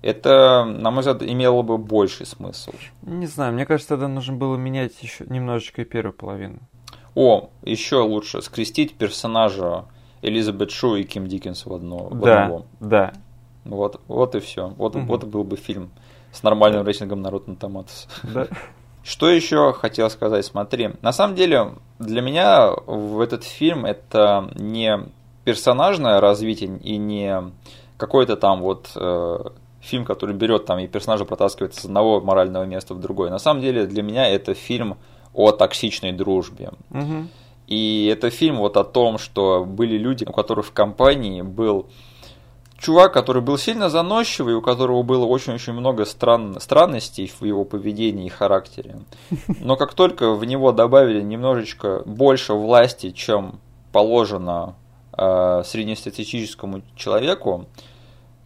это, на мой взгляд, имело бы больший смысл. Не знаю, мне кажется, тогда нужно было менять еще немножечко и первую половину. О, еще лучше скрестить персонажа Элизабет Шу и Ким Диккенс в, одно, в Да, одного. да. Вот, вот и все. Вот, Мгм. вот был бы фильм с нормальным рейтингом на Rotten Tomatoes. Да. Что еще хотел сказать? Смотри, на самом деле для меня в этот фильм это не персонажное развитие и не какой-то там вот э, фильм, который берет там и персонажа протаскивает с одного морального места в другое. На самом деле для меня это фильм о токсичной дружбе. Мгм. И это фильм вот о том, что были люди, у которых в компании был чувак, который был сильно заносчивый, у которого было очень-очень много стран... странностей в его поведении и характере. Но как только в него добавили немножечко больше власти, чем положено э, среднестатистическому человеку,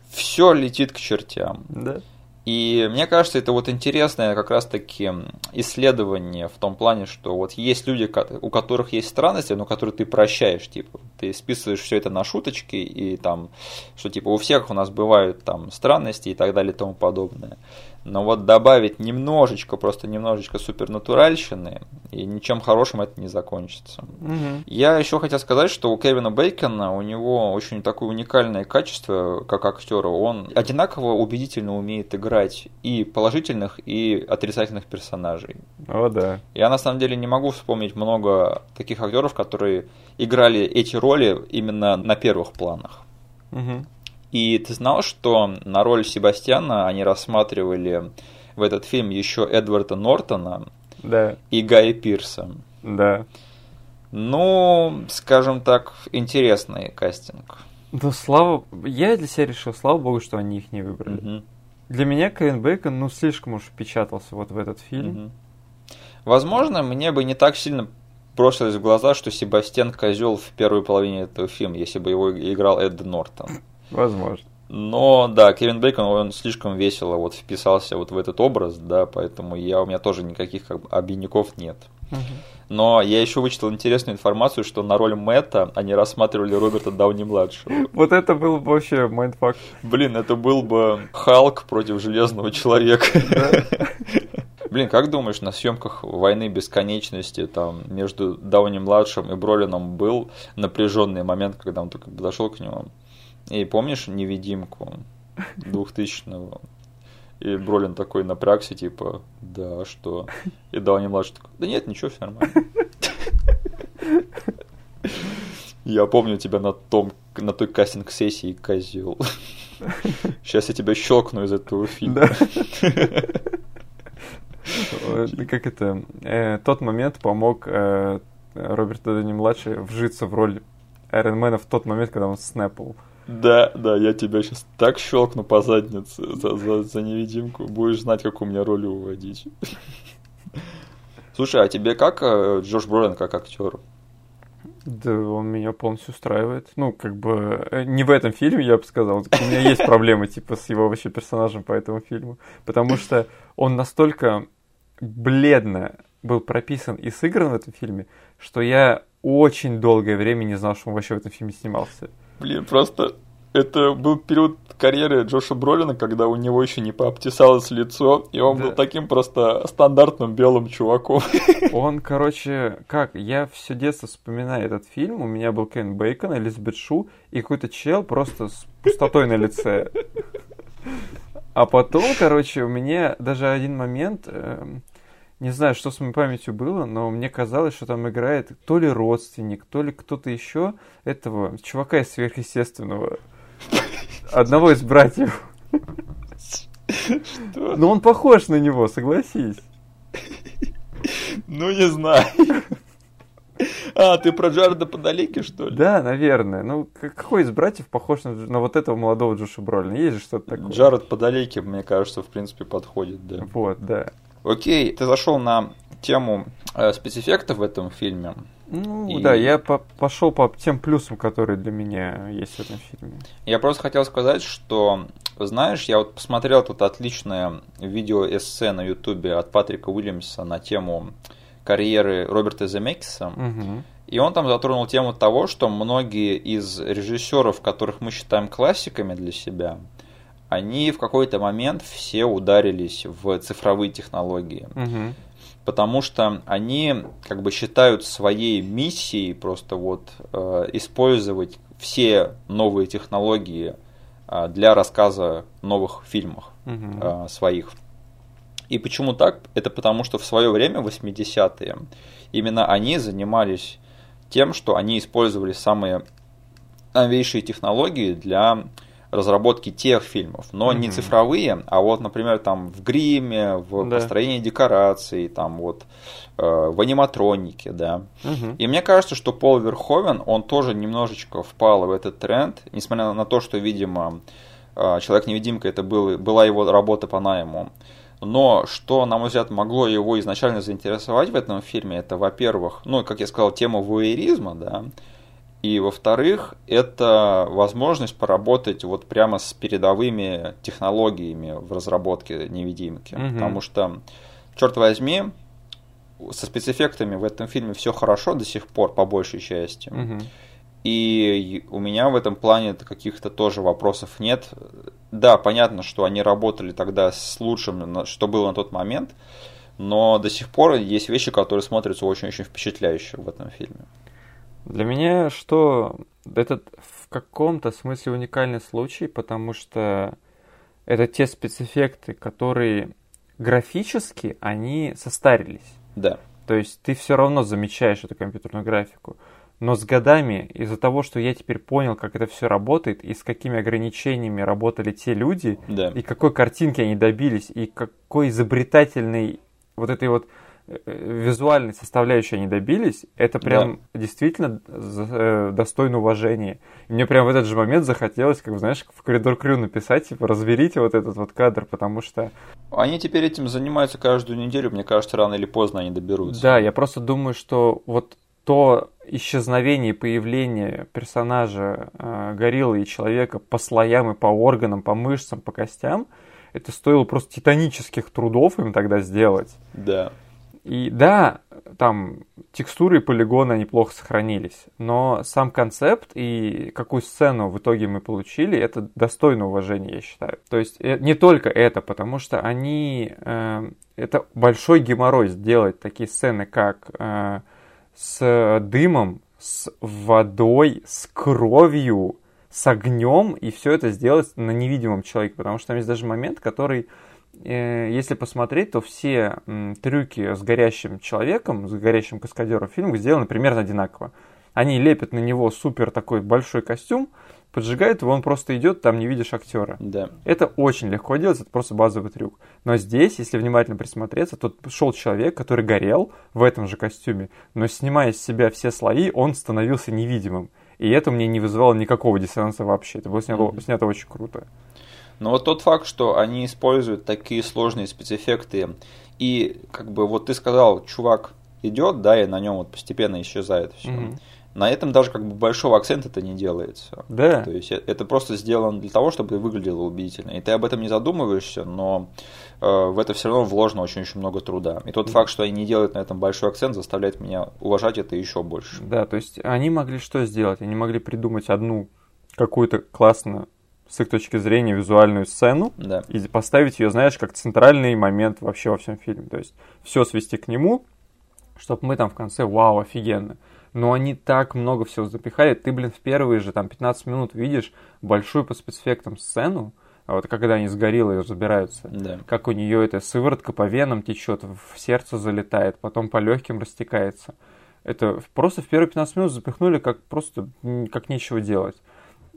все летит к чертям. Да. И мне кажется, это вот интересное как раз-таки исследование в том плане, что вот есть люди, у которых есть странности, но которые ты прощаешь, типа, ты списываешь все это на шуточки, и там, что типа у всех у нас бывают там странности и так далее и тому подобное. Но вот добавить немножечко, просто немножечко супернатуральщины, и ничем хорошим это не закончится. Мгм. Я еще хотел сказать, что у Кевина Бейкона у него очень такое уникальное качество, как актера. Он одинаково убедительно умеет играть и положительных, и отрицательных персонажей. О, да. Я на самом деле не могу вспомнить много таких актеров, которые играли эти роли именно на первых планах. Мгм. И ты знал, что на роль Себастьяна они рассматривали в этот фильм еще Эдварда Нортона Да. и Гая Пирса. Да. Ну, скажем так, интересный кастинг. Ну, слава... Я для себя решил, слава богу, что они их не выбрали. Мгм. Для меня Кевин Бейкон, ну, слишком уж впечатался вот в этот фильм. Мгм. Возможно, мне бы не так сильно бросилось в глаза, что Себастьян козел в первой половине этого фильма, если бы его играл Эд Нортон. Возможно. Но да, Кевин Бейкон, он слишком весело вот вписался вот в этот образ, да, поэтому я, у меня тоже никаких как бы, обиняков нет. Но я еще вычитал интересную информацию, что на роль Мэтта они рассматривали Роберта Дауни-младшего. Вот это был бы вообще mindfuck. Блин, это был бы Халк против Железного Человека. Блин, как думаешь, на съемках войны бесконечности там между Дауни младшим и Бролином был напряженный момент, когда он только подошел к нему? И помнишь невидимку 2000-го? И Бролин такой напрягся, типа, да, что? И Дауни младший такой, да нет, ничего, все нормально. Я помню тебя на том, на той кастинг-сессии, козел. Сейчас я тебя щелкну из этого фильма. Как это? э, Тот момент помог э, Роберту Дауни младший вжиться в роль Айронмена в тот момент, когда он снэпал. Да, да, я тебя сейчас так щелкну по заднице за, за, за невидимку. Будешь знать, как у меня роли уводить. Слушай, а тебе как э, Джош Бролин как актер? Да, он меня полностью устраивает. Ну, как бы, э, не в этом фильме, я бы сказал. У меня есть проблемы, типа, с его вообще персонажем по этому фильму. Потому что он настолько бледно был прописан и сыгран в этом фильме, что я очень долгое время не знал, что он вообще в этом фильме снимался. Блин, просто это был период карьеры Джоша Бролина, когда у него еще не пообтесалось лицо, и он да. был таким просто стандартным белым чуваком. Он, короче, как, я все детство вспоминаю этот фильм, у меня был Кен Бейкон, Элизабет Шу, и какой-то чел просто с пустотой на лице. А потом, короче, у меня даже один момент, э, не знаю, что с моей памятью было, но мне казалось, что там играет то ли родственник, то ли кто-то еще этого чувака из сверхъестественного. Одного из братьев. Что? Ну он похож на него, согласись. Ну не знаю. А, ты про Джареда Подалеки, что ли? Да, наверное. Ну, какой из братьев похож на, на вот этого молодого Джоша Бролина? Есть же что-то такое? Джаред Подалеки, мне кажется, в принципе, подходит, да. Вот, да. Окей, ты зашел на тему э, спецэффектов в этом фильме. Ну, и... да, я по пошел по тем плюсам, которые для меня есть в этом фильме. Я просто хотел сказать, что, знаешь, я вот посмотрел тут отличное видео-эссе на ютубе от Патрика Уильямса на тему карьеры Роберта Земекиса. Угу. И он там затронул тему того, что многие из режиссеров, которых мы считаем классиками для себя, они в какой-то момент все ударились в цифровые технологии. Угу. Потому что они как бы считают своей миссией просто вот э, использовать все новые технологии э, для рассказа новых фильмах угу. э, своих. И почему так? Это потому, что в свое время, 80-е, именно они занимались тем, что они использовали самые новейшие технологии для разработки тех фильмов, но mm-hmm. не цифровые, а вот, например, там в гриме, в да. построении декораций, там вот э, в аниматронике, да. Mm-hmm. И мне кажется, что Пол Верховен, он тоже немножечко впал в этот тренд, несмотря на то, что, видимо, э, Человек-невидимка это был, была его работа по найму. Но что, на мой взгляд, могло его изначально заинтересовать в этом фильме, это, во-первых, ну, как я сказал, тема вуэризма, да, и, во-вторых, это возможность поработать вот прямо с передовыми технологиями в разработке невидимки. Угу. Потому что, черт возьми, со спецэффектами в этом фильме все хорошо до сих пор, по большей части. Угу. И у меня в этом плане каких-то тоже вопросов нет. Да, понятно, что они работали тогда с лучшим, что было на тот момент, но до сих пор есть вещи, которые смотрятся очень-очень впечатляюще в этом фильме. Для меня что этот в каком-то смысле уникальный случай, потому что это те спецэффекты, которые графически, они состарились. Да. То есть ты все равно замечаешь эту компьютерную графику. Но с годами, из-за того, что я теперь понял, как это все работает, и с какими ограничениями работали те люди, да. и какой картинки они добились, и какой изобретательной вот этой вот визуальной составляющей они добились, это прям да. действительно э, достойно уважения. И мне прям в этот же момент захотелось, как знаешь, в коридор Крю написать, типа, разберите вот этот вот кадр, потому что... Они теперь этим занимаются каждую неделю, мне кажется, рано или поздно они доберутся. Да, я просто думаю, что вот то исчезновение и появление персонажа э, гориллы и человека по слоям и по органам, по мышцам, по костям, это стоило просто титанических трудов им тогда сделать. Да. И да, там текстуры и полигоны неплохо сохранились, но сам концепт и какую сцену в итоге мы получили, это достойно уважения, я считаю. То есть э, не только это, потому что они... Э, это большой геморрой сделать такие сцены, как... Э, с дымом, с водой, с кровью, с огнем, и все это сделать на невидимом человеке, потому что там есть даже момент, который, если посмотреть, то все э, трюки с горящим человеком, с горящим каскадером в фильмах сделаны примерно одинаково. Они лепят на него супер такой большой костюм, поджигает его, он просто идет, там не видишь актера. Да. Это очень легко делать, это просто базовый трюк. Но здесь, если внимательно присмотреться, то шел человек, который горел в этом же костюме, но снимая с себя все слои, он становился невидимым. И это мне не вызывало никакого диссонанса вообще. Это было снято, mm-hmm. снято очень круто. Но вот тот факт, что они используют такие сложные спецэффекты, и как бы вот ты сказал, чувак идет, да, и на нем вот постепенно исчезает все. Mm-hmm. На этом даже как бы большого акцента это не делается. Да. То есть э, это просто сделано для того, чтобы выглядело убедительно. И ты об этом не задумываешься, но э, в это все равно вложено очень-очень много труда. И тот да. факт, что они не делают на этом большой акцент, заставляет меня уважать это еще больше. Да, то есть они могли что сделать? Они могли придумать одну какую-то классную с их точки зрения визуальную сцену Да. и поставить ее, знаешь, как центральный момент вообще во всем фильме. То есть все свести к нему, чтобы мы там в конце, вау, офигенно. Но они так много всего запихали. Ты, блин, в первые же там 15 минут видишь большую по спецэффектам сцену, а вот когда они с гориллой разбираются, Да. как у нее эта сыворотка по венам течет, в сердце залетает, потом по легким растекается. Это просто в первые 15 минут запихнули как просто как нечего делать.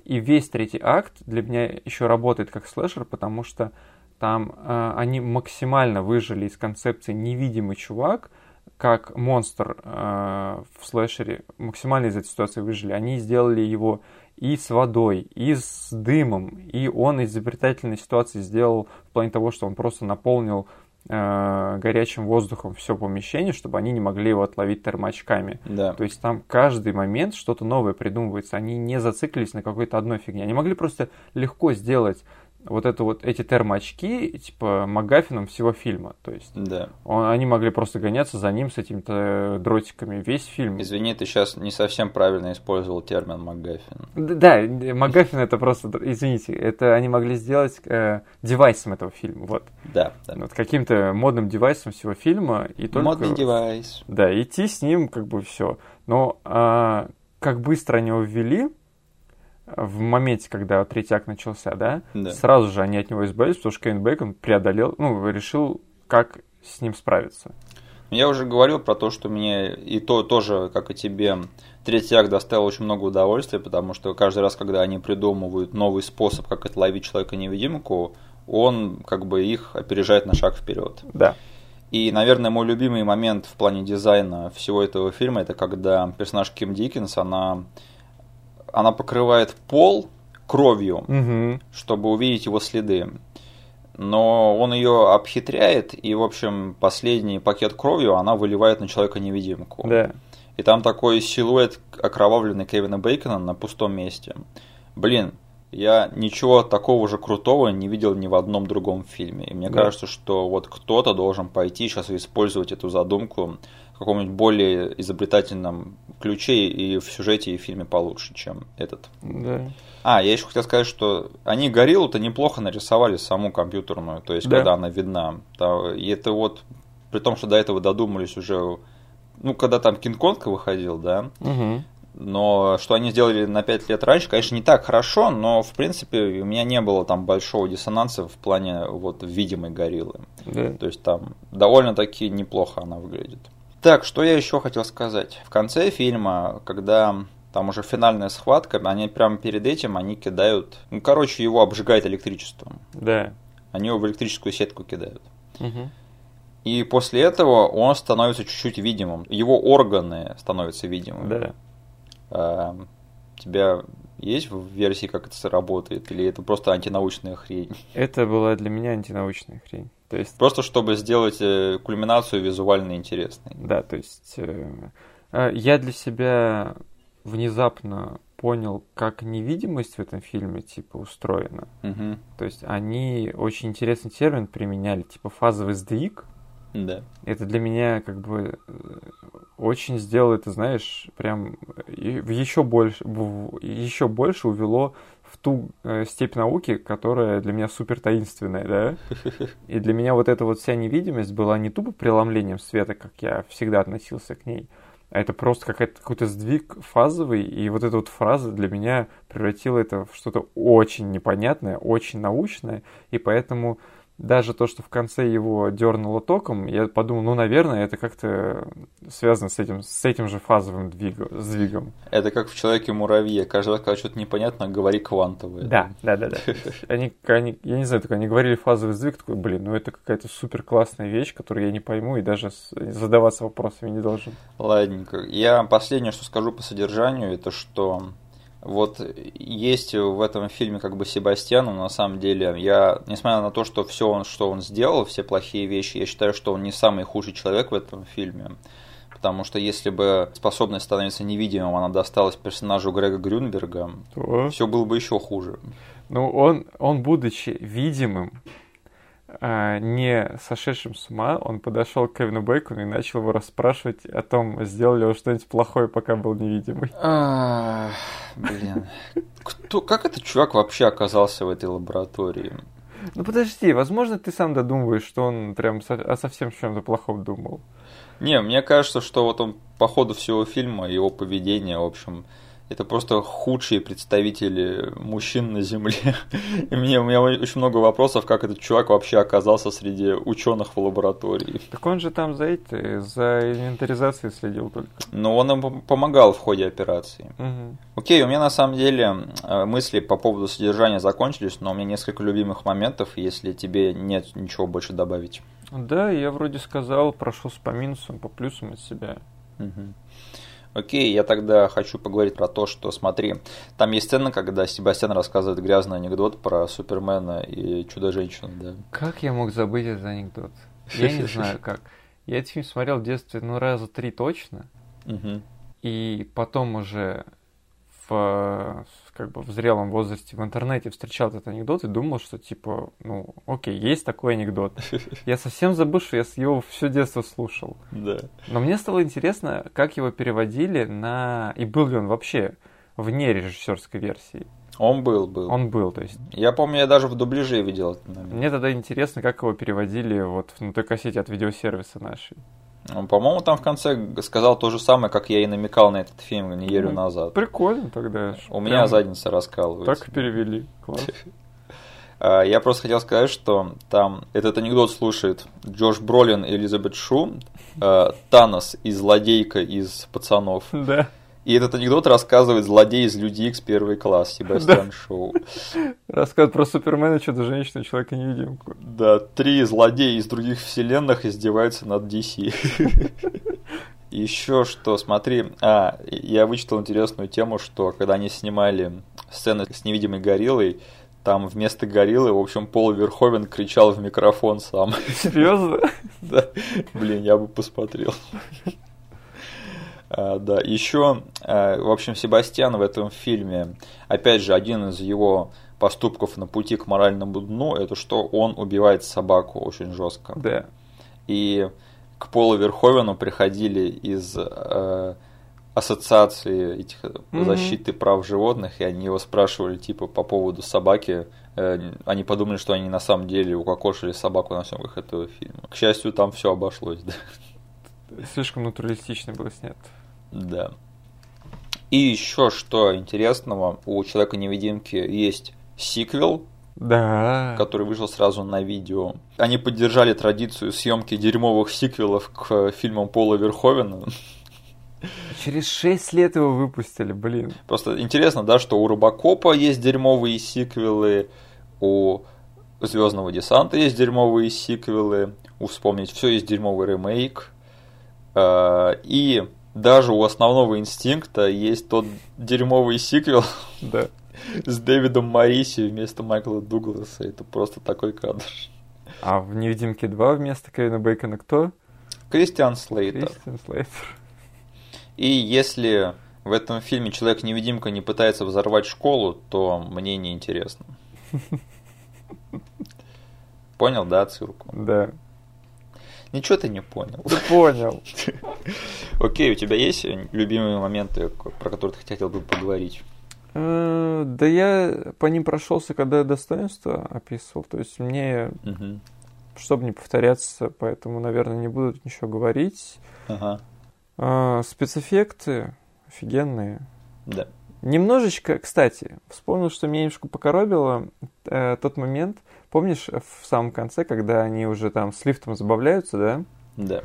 И весь третий акт для меня еще работает как слэшер, потому что там э, они максимально выжили из концепции невидимый чувак, как монстр э, в слэшере, максимально из этой ситуации выжили. Они сделали его и с водой, и с дымом, и он из изобретательной ситуации сделал в плане того, что он просто наполнил горячим воздухом все помещение, чтобы они не могли его отловить термоочками. Да. То есть там каждый момент что-то новое придумывается. Они не зациклились на какой-то одной фигне. Они могли просто легко сделать вот это вот эти термоочки типа Магафином всего фильма. То есть Да. он- они могли просто гоняться за ним с этими-то дротиками весь фильм. Извини, ты сейчас не совсем правильно использовал термин МакГаффин. Д- Да, Магафин это просто, извините, это они могли сделать э, девайсом этого фильма, вот. Да, да. Вот каким-то модным девайсом всего фильма и только... Модный девайс. Да, идти с ним как бы все. Но а, как быстро они его ввели в моменте, когда третий акт начался, да, Да. сразу же они от него избавились, потому что Кевин Бейкон преодолел, ну, решил, как с ним справиться. Я уже говорил про то, что мне и то тоже, как и тебе, третий акт доставил очень много удовольствия, потому что каждый раз, когда они придумывают новый способ, как отловить человека-невидимку, он как бы их опережает на шаг вперед. Да. И, наверное, мой любимый момент в плане дизайна всего этого фильма, это когда персонаж Ким Диккенс, она, она покрывает пол кровью, Угу. чтобы увидеть его следы. Но он ее обхитряет, и, в общем, последний пакет кровью она выливает на человека-невидимку. Да. И там такой силуэт окровавленный Кевина Бейкона на пустом месте. Блин, я ничего такого же крутого не видел ни в одном другом фильме. И мне Да. кажется, что вот кто-то должен пойти сейчас и использовать эту задумку каком-нибудь более изобретательном ключе и в сюжете и в фильме получше, чем этот. Да. А, я еще хотел сказать, что они гориллу-то неплохо нарисовали саму компьютерную, то есть Да. когда она видна. И это вот, при том, что до этого додумались уже, ну, когда там Кинг-Конг выходил, да, Угу. но что они сделали на 5 лет раньше, конечно, не так хорошо, но, в принципе, у меня не было там большого диссонанса в плане вот видимой гориллы. Да. То есть там довольно-таки неплохо она выглядит. Так, что я еще хотел сказать. В конце фильма, когда там уже финальная схватка, они прямо перед этим, они кидают... Ну, короче, его обжигает электричеством. Да. Они его в электрическую сетку кидают. Угу. И после этого он становится чуть-чуть видимым. Его органы становятся видимыми. Да. У тебя есть в версии, как это работает? Или это просто антинаучная хрень? Это была для меня антинаучная хрень. То есть, Просто чтобы сделать э, кульминацию визуально интересной. да, то есть э, э, я для себя внезапно понял, как невидимость в этом фильме типа устроена. Мгм. То есть они очень интересный термин применяли, типа фазовый сдвиг. Да. Это для меня как бы э, очень сделало это, знаешь, прям еще больше, еще больше увело в ту э, степь науки, которая для меня супер таинственная, да? И для меня вот эта вот вся невидимость была не тупо преломлением света, как я всегда относился к ней, а это просто какая-то, какой-то сдвиг фазовый, и вот эта вот фраза для меня превратила это в что-то очень непонятное, очень научное, и поэтому даже то, что в конце его дернуло током, я подумал, ну, наверное, это как-то связано с этим, с этим же фазовым двигом, сдвигом. Это как в Человеке-муравье. Каждый раз, когда что-то непонятно, говори квантовое. Да, да, да, да. Они, они, я не знаю, только они говорили фазовый сдвиг, такой, блин, ну это какая-то супер классная вещь, которую я не пойму и даже задаваться вопросами не должен. Ладненько. Я последнее, что скажу по содержанию, это что вот есть в этом фильме как бы Себастьян, но на самом деле я, несмотря на то, что все он, что он сделал, все плохие вещи, я считаю, что он не самый худший человек в этом фильме. Потому что если бы способность становиться невидимым, она досталась персонажу Грега Грюнберга, То- все было бы еще хуже. Ну, он, он, будучи видимым, а, не сошедшим с ума, он подошел к Кевину Бейкону и начал его расспрашивать о том, сделал ли он что-нибудь плохое, пока был невидимый. А, блин. Кто, как этот чувак вообще оказался в этой лаборатории? Ну подожди, возможно, ты сам додумываешь, что он прям со- о совсем чем-то плохом думал. Не, мне кажется, что вот он по ходу всего фильма, его поведение, в общем, это просто худшие представители мужчин на Земле. И мне, у меня очень много вопросов, как этот чувак вообще оказался среди ученых в лаборатории. Так он же там за эти, за инвентаризацией следил только. Но он им пом- помогал в ходе операции. Мгм. Окей, у меня на самом деле э, мысли по поводу содержания закончились, но у меня несколько любимых моментов, если тебе нет ничего больше добавить. Да, я вроде сказал, прошел по минусам, по плюсам от себя. Мгм. Окей, я тогда хочу поговорить про то, что, смотри, там есть сцена, когда Себастьян рассказывает грязный анекдот про Супермена и Чудо-женщину, да. Как я мог забыть этот анекдот? Я не знаю как. Я этот фильм смотрел в детстве, ну, раза три точно. И потом уже в, как бы в зрелом возрасте в интернете встречал этот анекдот и думал, что типа, ну, окей, есть такой анекдот. Я совсем забыл, что я его все детство слушал. Да. Но мне стало интересно, как его переводили на... И был ли он вообще вне режиссерской версии? Он был, был. Он был, то есть. Я помню, я даже в дубляже видел этот момент. Мне тогда интересно, как его переводили вот на той кассете от видеосервиса нашей. Он, По-моему, там в конце сказал то же самое, как я и намекал на этот фильм неделю Ну, назад. Прикольно тогда. У Прям меня задница раскалывается. Так и перевели. Класс. А, Я просто хотел сказать, что там этот анекдот слушает Джош Бролин и Элизабет Шу, э, Танос и злодейка из «Пацанов». Да. И этот анекдот рассказывает злодей из Люди Икс первый класс, Себастьян Шоу. Рассказ про Супермена, Чудо-женщину, Человека-невидимку. Да, три злодея из других вселенных издеваются над DC. Еще что, смотри, а, я вычитал интересную тему, что когда они снимали сцены с невидимой гориллой, там вместо гориллы, в общем, Пол Верховен кричал в микрофон сам. Серьезно? Да, блин, я бы посмотрел. А, да, еще, а, в общем, Себастьян в этом фильме, опять же, один из его поступков на пути к моральному дну, это что он убивает собаку очень жестко. Да. И к Полу Верховену приходили из э, ассоциации этих э, Мгм. защиты прав животных, и они его спрашивали типа по поводу собаки. Э, они подумали, что они на самом деле укокошили собаку на съемках этого фильма. К счастью, там все обошлось, да. Слишком натуралистично было снято. Да. И еще что интересного, у Человека-невидимки есть сиквел, Да. который вышел сразу на видео. Они поддержали традицию съемки дерьмовых сиквелов к фильмам Пола Верховена. Через 6 лет его выпустили, блин. Просто интересно, да, что у Робокопа есть дерьмовые сиквелы, у Звездного десанта есть дерьмовые сиквелы, у Вспомнить все есть дерьмовый ремейк. Э, И даже у основного инстинкта есть тот дерьмовый сиквел Да. с Дэвидом Мариси вместо Майкла Дугласа. Это просто такой кадр. А в «Невидимке 2» вместо Кевина Бейкона кто? Кристиан Слейтер. Кристиан Слейтер. И если в этом фильме Человек-невидимка не пытается взорвать школу, то мне не интересно. Понял, да, отсылку? Да. Ничего ты не понял. Ты понял. Окей, у тебя есть любимые моменты, про которые ты хотел бы поговорить? Э, Да я по ним прошелся, когда достоинство описывал. То есть мне, чтобы не повторяться, поэтому, наверное, не буду ничего говорить. Ага, А, Спецэффекты офигенные. да. Немножечко, кстати, вспомнил, что меня немножко покоробило э, тот момент. Помнишь, в самом конце, когда они уже там с лифтом забавляются, да? Да.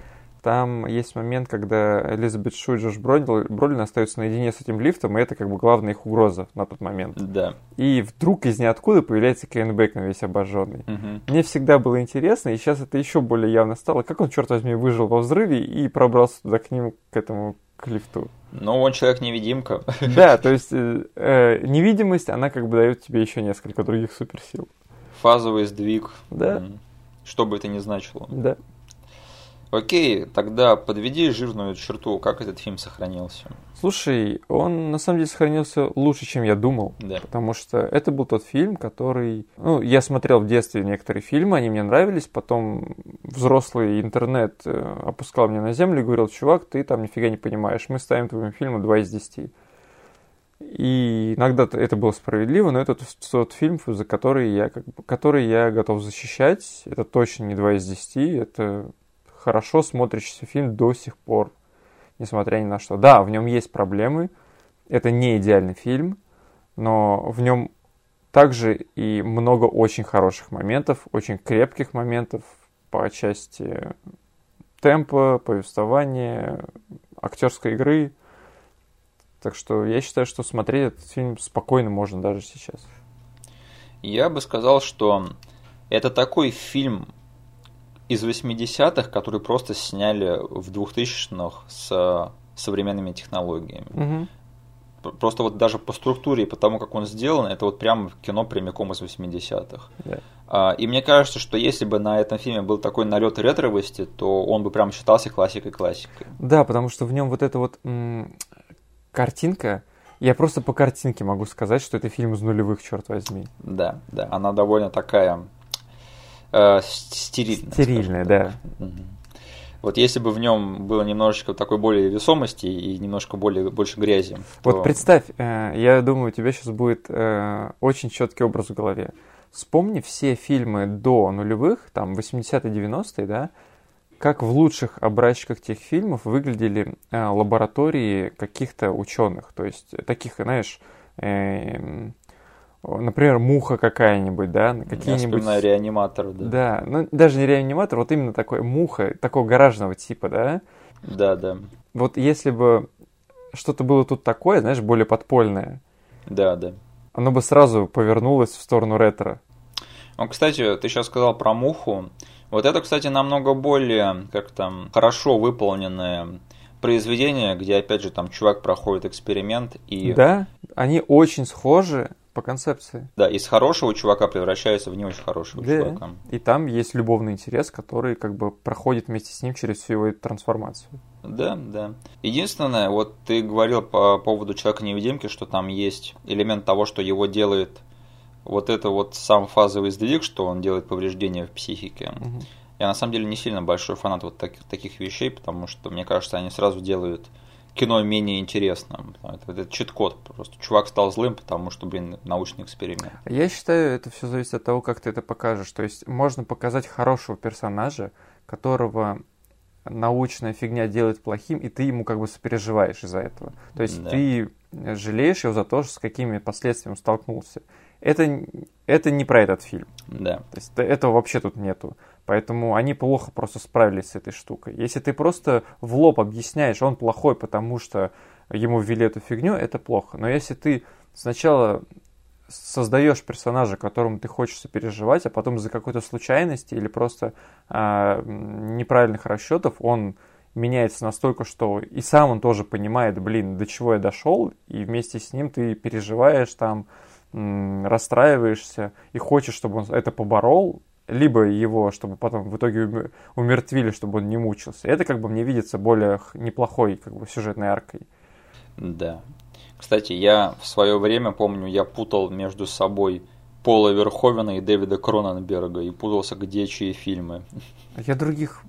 Там есть момент, когда Элизабет Шу и Джош Бролин, Бролин остаются наедине с этим лифтом, и это как бы главная их угроза на тот момент. Да. И вдруг из ниоткуда появляется Кевин Бэкон весь обожженный. Мгм. Мне всегда было интересно, и сейчас это еще более явно стало, как он, черт возьми, выжил во взрыве и пробрался туда к ним, к этому, к лифту. Ну, он человек-невидимка. Да, то есть э, э, невидимость, она как бы дает тебе еще несколько других суперсил. Фазовый сдвиг. Да. Что бы это ни значило. Да. Окей, тогда подведи жирную черту, как этот фильм сохранился. Слушай, он на самом деле сохранился лучше, чем я думал. Да. Потому что это был тот фильм, который... Ну, я смотрел в детстве некоторые фильмы, они мне нравились, потом взрослый интернет э, опускал меня на землю и говорил, чувак, ты там нифига не понимаешь, мы ставим твоему фильму 2 из 10. И иногда это было справедливо, но это тот фильм, за который я, как бы, который я готов защищать. Это точно не 2 из 10, это хорошо смотрящийся фильм до сих пор, несмотря ни на что. Да, в нем есть проблемы, это не идеальный фильм, но в нем также и много очень хороших моментов, очень крепких моментов по части темпа, повествования, актерской игры. Так что я считаю, что смотреть этот фильм спокойно можно даже сейчас. Я бы сказал, что это такой фильм, из 80-х, которые просто сняли в 2000-х с современными технологиями. Угу. Просто вот даже по структуре и по тому, как он сделан, это вот прям кино прямиком из 80-х. Yeah. А, и мне кажется, что если бы на этом фильме был такой налет ретровости, то он бы прям считался классикой-классикой. Да, потому что в нем вот эта вот м- картинка, я просто по картинке могу сказать, что это фильм из нулевых, черт возьми. Да, да, она довольно такая э, стерильная. Стерильная, да. Угу. Вот если бы в нем было немножечко такой более весомости и немножко более, больше грязи. То... Вот представь, э, я думаю, у тебя сейчас будет э, очень четкий образ в голове. Вспомни все фильмы до нулевых, там 80-е, 90-е, да, как в лучших образчиках тех фильмов выглядели э, лаборатории каких-то ученых. То есть таких, знаешь, э, например, муха какая-нибудь, да, какие-нибудь... Я реаниматор, да. Да, ну даже не реаниматор, вот именно такой муха, такого гаражного типа, да. Да, да. Вот если бы что-то было тут такое, знаешь, более подпольное. Да, да. Оно бы сразу повернулось в сторону ретро. Ну, кстати, ты сейчас сказал про муху. Вот это, кстати, намного более, как там, хорошо выполненное произведение, где, опять же, там чувак проходит эксперимент и... Да, они очень схожи, по концепции. Да, из хорошего чувака превращается в не очень хорошего да. чувака. И там есть любовный интерес, который как бы проходит вместе с ним через всю его трансформацию. Да, да. Единственное, вот ты говорил по поводу Человека-невидимки, что там есть элемент того, что его делает вот это вот сам фазовый сдвиг, что он делает повреждения в психике. Угу. Я на самом деле не сильно большой фанат вот таких, таких вещей, потому что, мне кажется, они сразу делают кино менее интересным. Это, это чит-код просто. Чувак стал злым, потому что, блин, научный эксперимент. Я считаю, это все зависит от того, как ты это покажешь. То есть можно показать хорошего персонажа, которого научная фигня делает плохим, и ты ему как бы сопереживаешь из-за этого. То есть да. ты жалеешь его за то, с какими последствиями столкнулся. Это, это не про этот фильм. Да. То есть этого вообще тут нету. Поэтому они плохо просто справились с этой штукой. Если ты просто в лоб объясняешь, он плохой, потому что ему ввели эту фигню, это плохо. Но если ты сначала создаешь персонажа, которому ты хочешь сопереживать, а потом из-за какой-то случайности или просто а, неправильных расчетов он меняется настолько, что и сам он тоже понимает, блин, до чего я дошел, и вместе с ним ты переживаешь там, расстраиваешься и хочешь, чтобы он это поборол, либо его, чтобы потом в итоге умертвили, чтобы он не мучился. Это как бы мне видится более неплохой как бы сюжетной аркой. Да. Кстати, я в свое время помню, я путал между собой Пола Верховена и Дэвида Кроненберга и путался, где чьи фильмы. Я других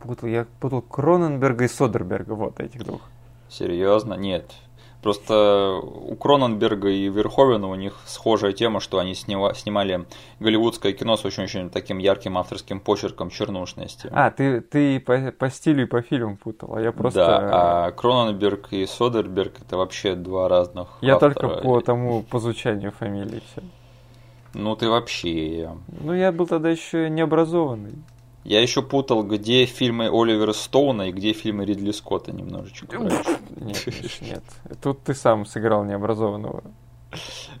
путал. Я путал Кроненберга и Содерберга, вот этих двух. Серьезно? Нет. Просто у Кроненберга и Верховена у них схожая тема, что они снимали голливудское кино с очень-очень таким ярким авторским почерком чернушности. А, ты, ты по, по стилю и по фильму путал, а я просто... Да, а Кроненберг и Содерберг это вообще два разных Я автора. только по тому, по звучанию фамилии все. Ну ты вообще... Ну я был тогда еще необразованный. Я еще путал, где фильмы Оливера Стоуна и где фильмы Ридли Скотта немножечко. Нет, нет. Тут ты сам сыграл необразованного.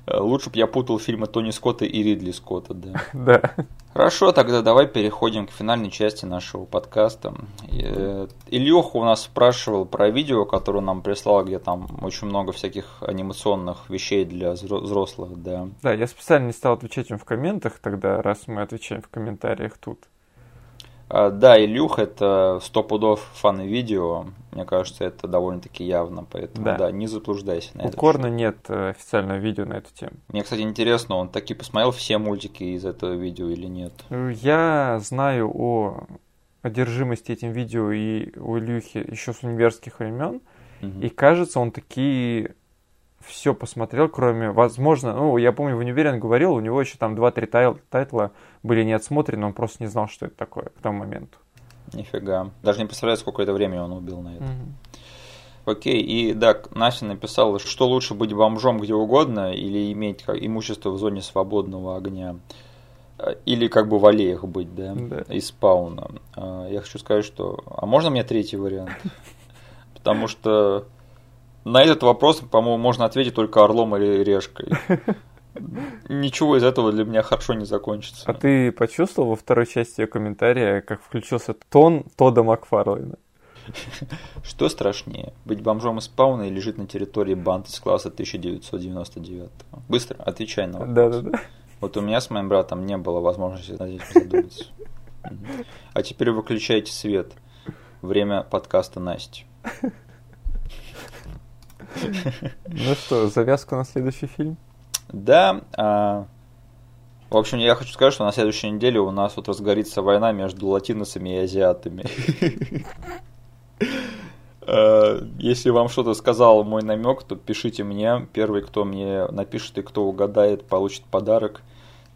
Э, лучше бы я путал фильмы Тони Скотта и Ридли Скотта, да. Да. Хорошо, тогда давай переходим к финальной части нашего подкаста. Э, Ильёха у нас спрашивал про видео, которое нам прислал, где там очень много всяких анимационных вещей для взрослых, да. Да, я специально не стал отвечать им в комментах тогда, раз мы отвечаем в комментариях тут. А, да, Илюх это сто пудов фан видео. Мне кажется, это довольно-таки явно, поэтому да, да не заблуждайся на У Корна нет э, официального видео на эту тему. Мне, кстати, интересно, он таки посмотрел все мультики из этого видео или нет? Я знаю о одержимости этим видео и у Илюхи еще с университетских времен. Угу. И кажется, он такие все посмотрел, кроме, возможно, ну, я помню, в универе он говорил, у него еще там 2-3 тай- тайтла были не отсмотрены, он просто не знал, что это такое к тому моменту. Нифига. Даже не представляю, сколько это времени он убил на это. Угу. Окей, и да, Настя написала, что лучше быть бомжом где угодно или иметь как, имущество в зоне свободного огня. Э, или как бы в аллеях быть, да, да. из спауна. А, я хочу сказать, что... А можно мне третий вариант? Потому что на этот вопрос, по-моему, можно ответить только орлом или решкой. Ничего из этого для меня хорошо не закончится. А ты почувствовал во второй части ее комментария, как включился тон Тода Макфарлейна? Что страшнее, быть бомжом из спауна или жить на территории банд из класса 1999? Быстро, отвечай на вопрос. Да-да-да. Вот у меня с моим братом не было возможности над этим задуматься. А теперь выключайте свет. Время подкаста Насти. Ну что, завязку на следующий фильм? Да. А, в общем, я хочу сказать, что на следующей неделе у нас вот разгорится война между латиносами и азиатами. А, если вам что-то сказал мой намек, то пишите мне. Первый, кто мне напишет и кто угадает, получит подарок.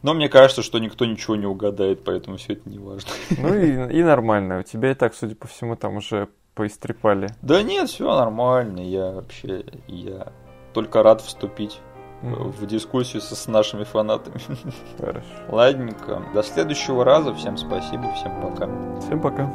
Но мне кажется, что никто ничего не угадает, поэтому все это не важно. Ну и, и нормально. У тебя и так, судя по всему, там уже поистрепали. Да нет, все нормально. Я вообще, я только рад вступить mm-hmm. в дискуссию со, с нашими фанатами. Хорошо. Ладненько. До следующего раза. Всем спасибо, всем пока. Всем пока.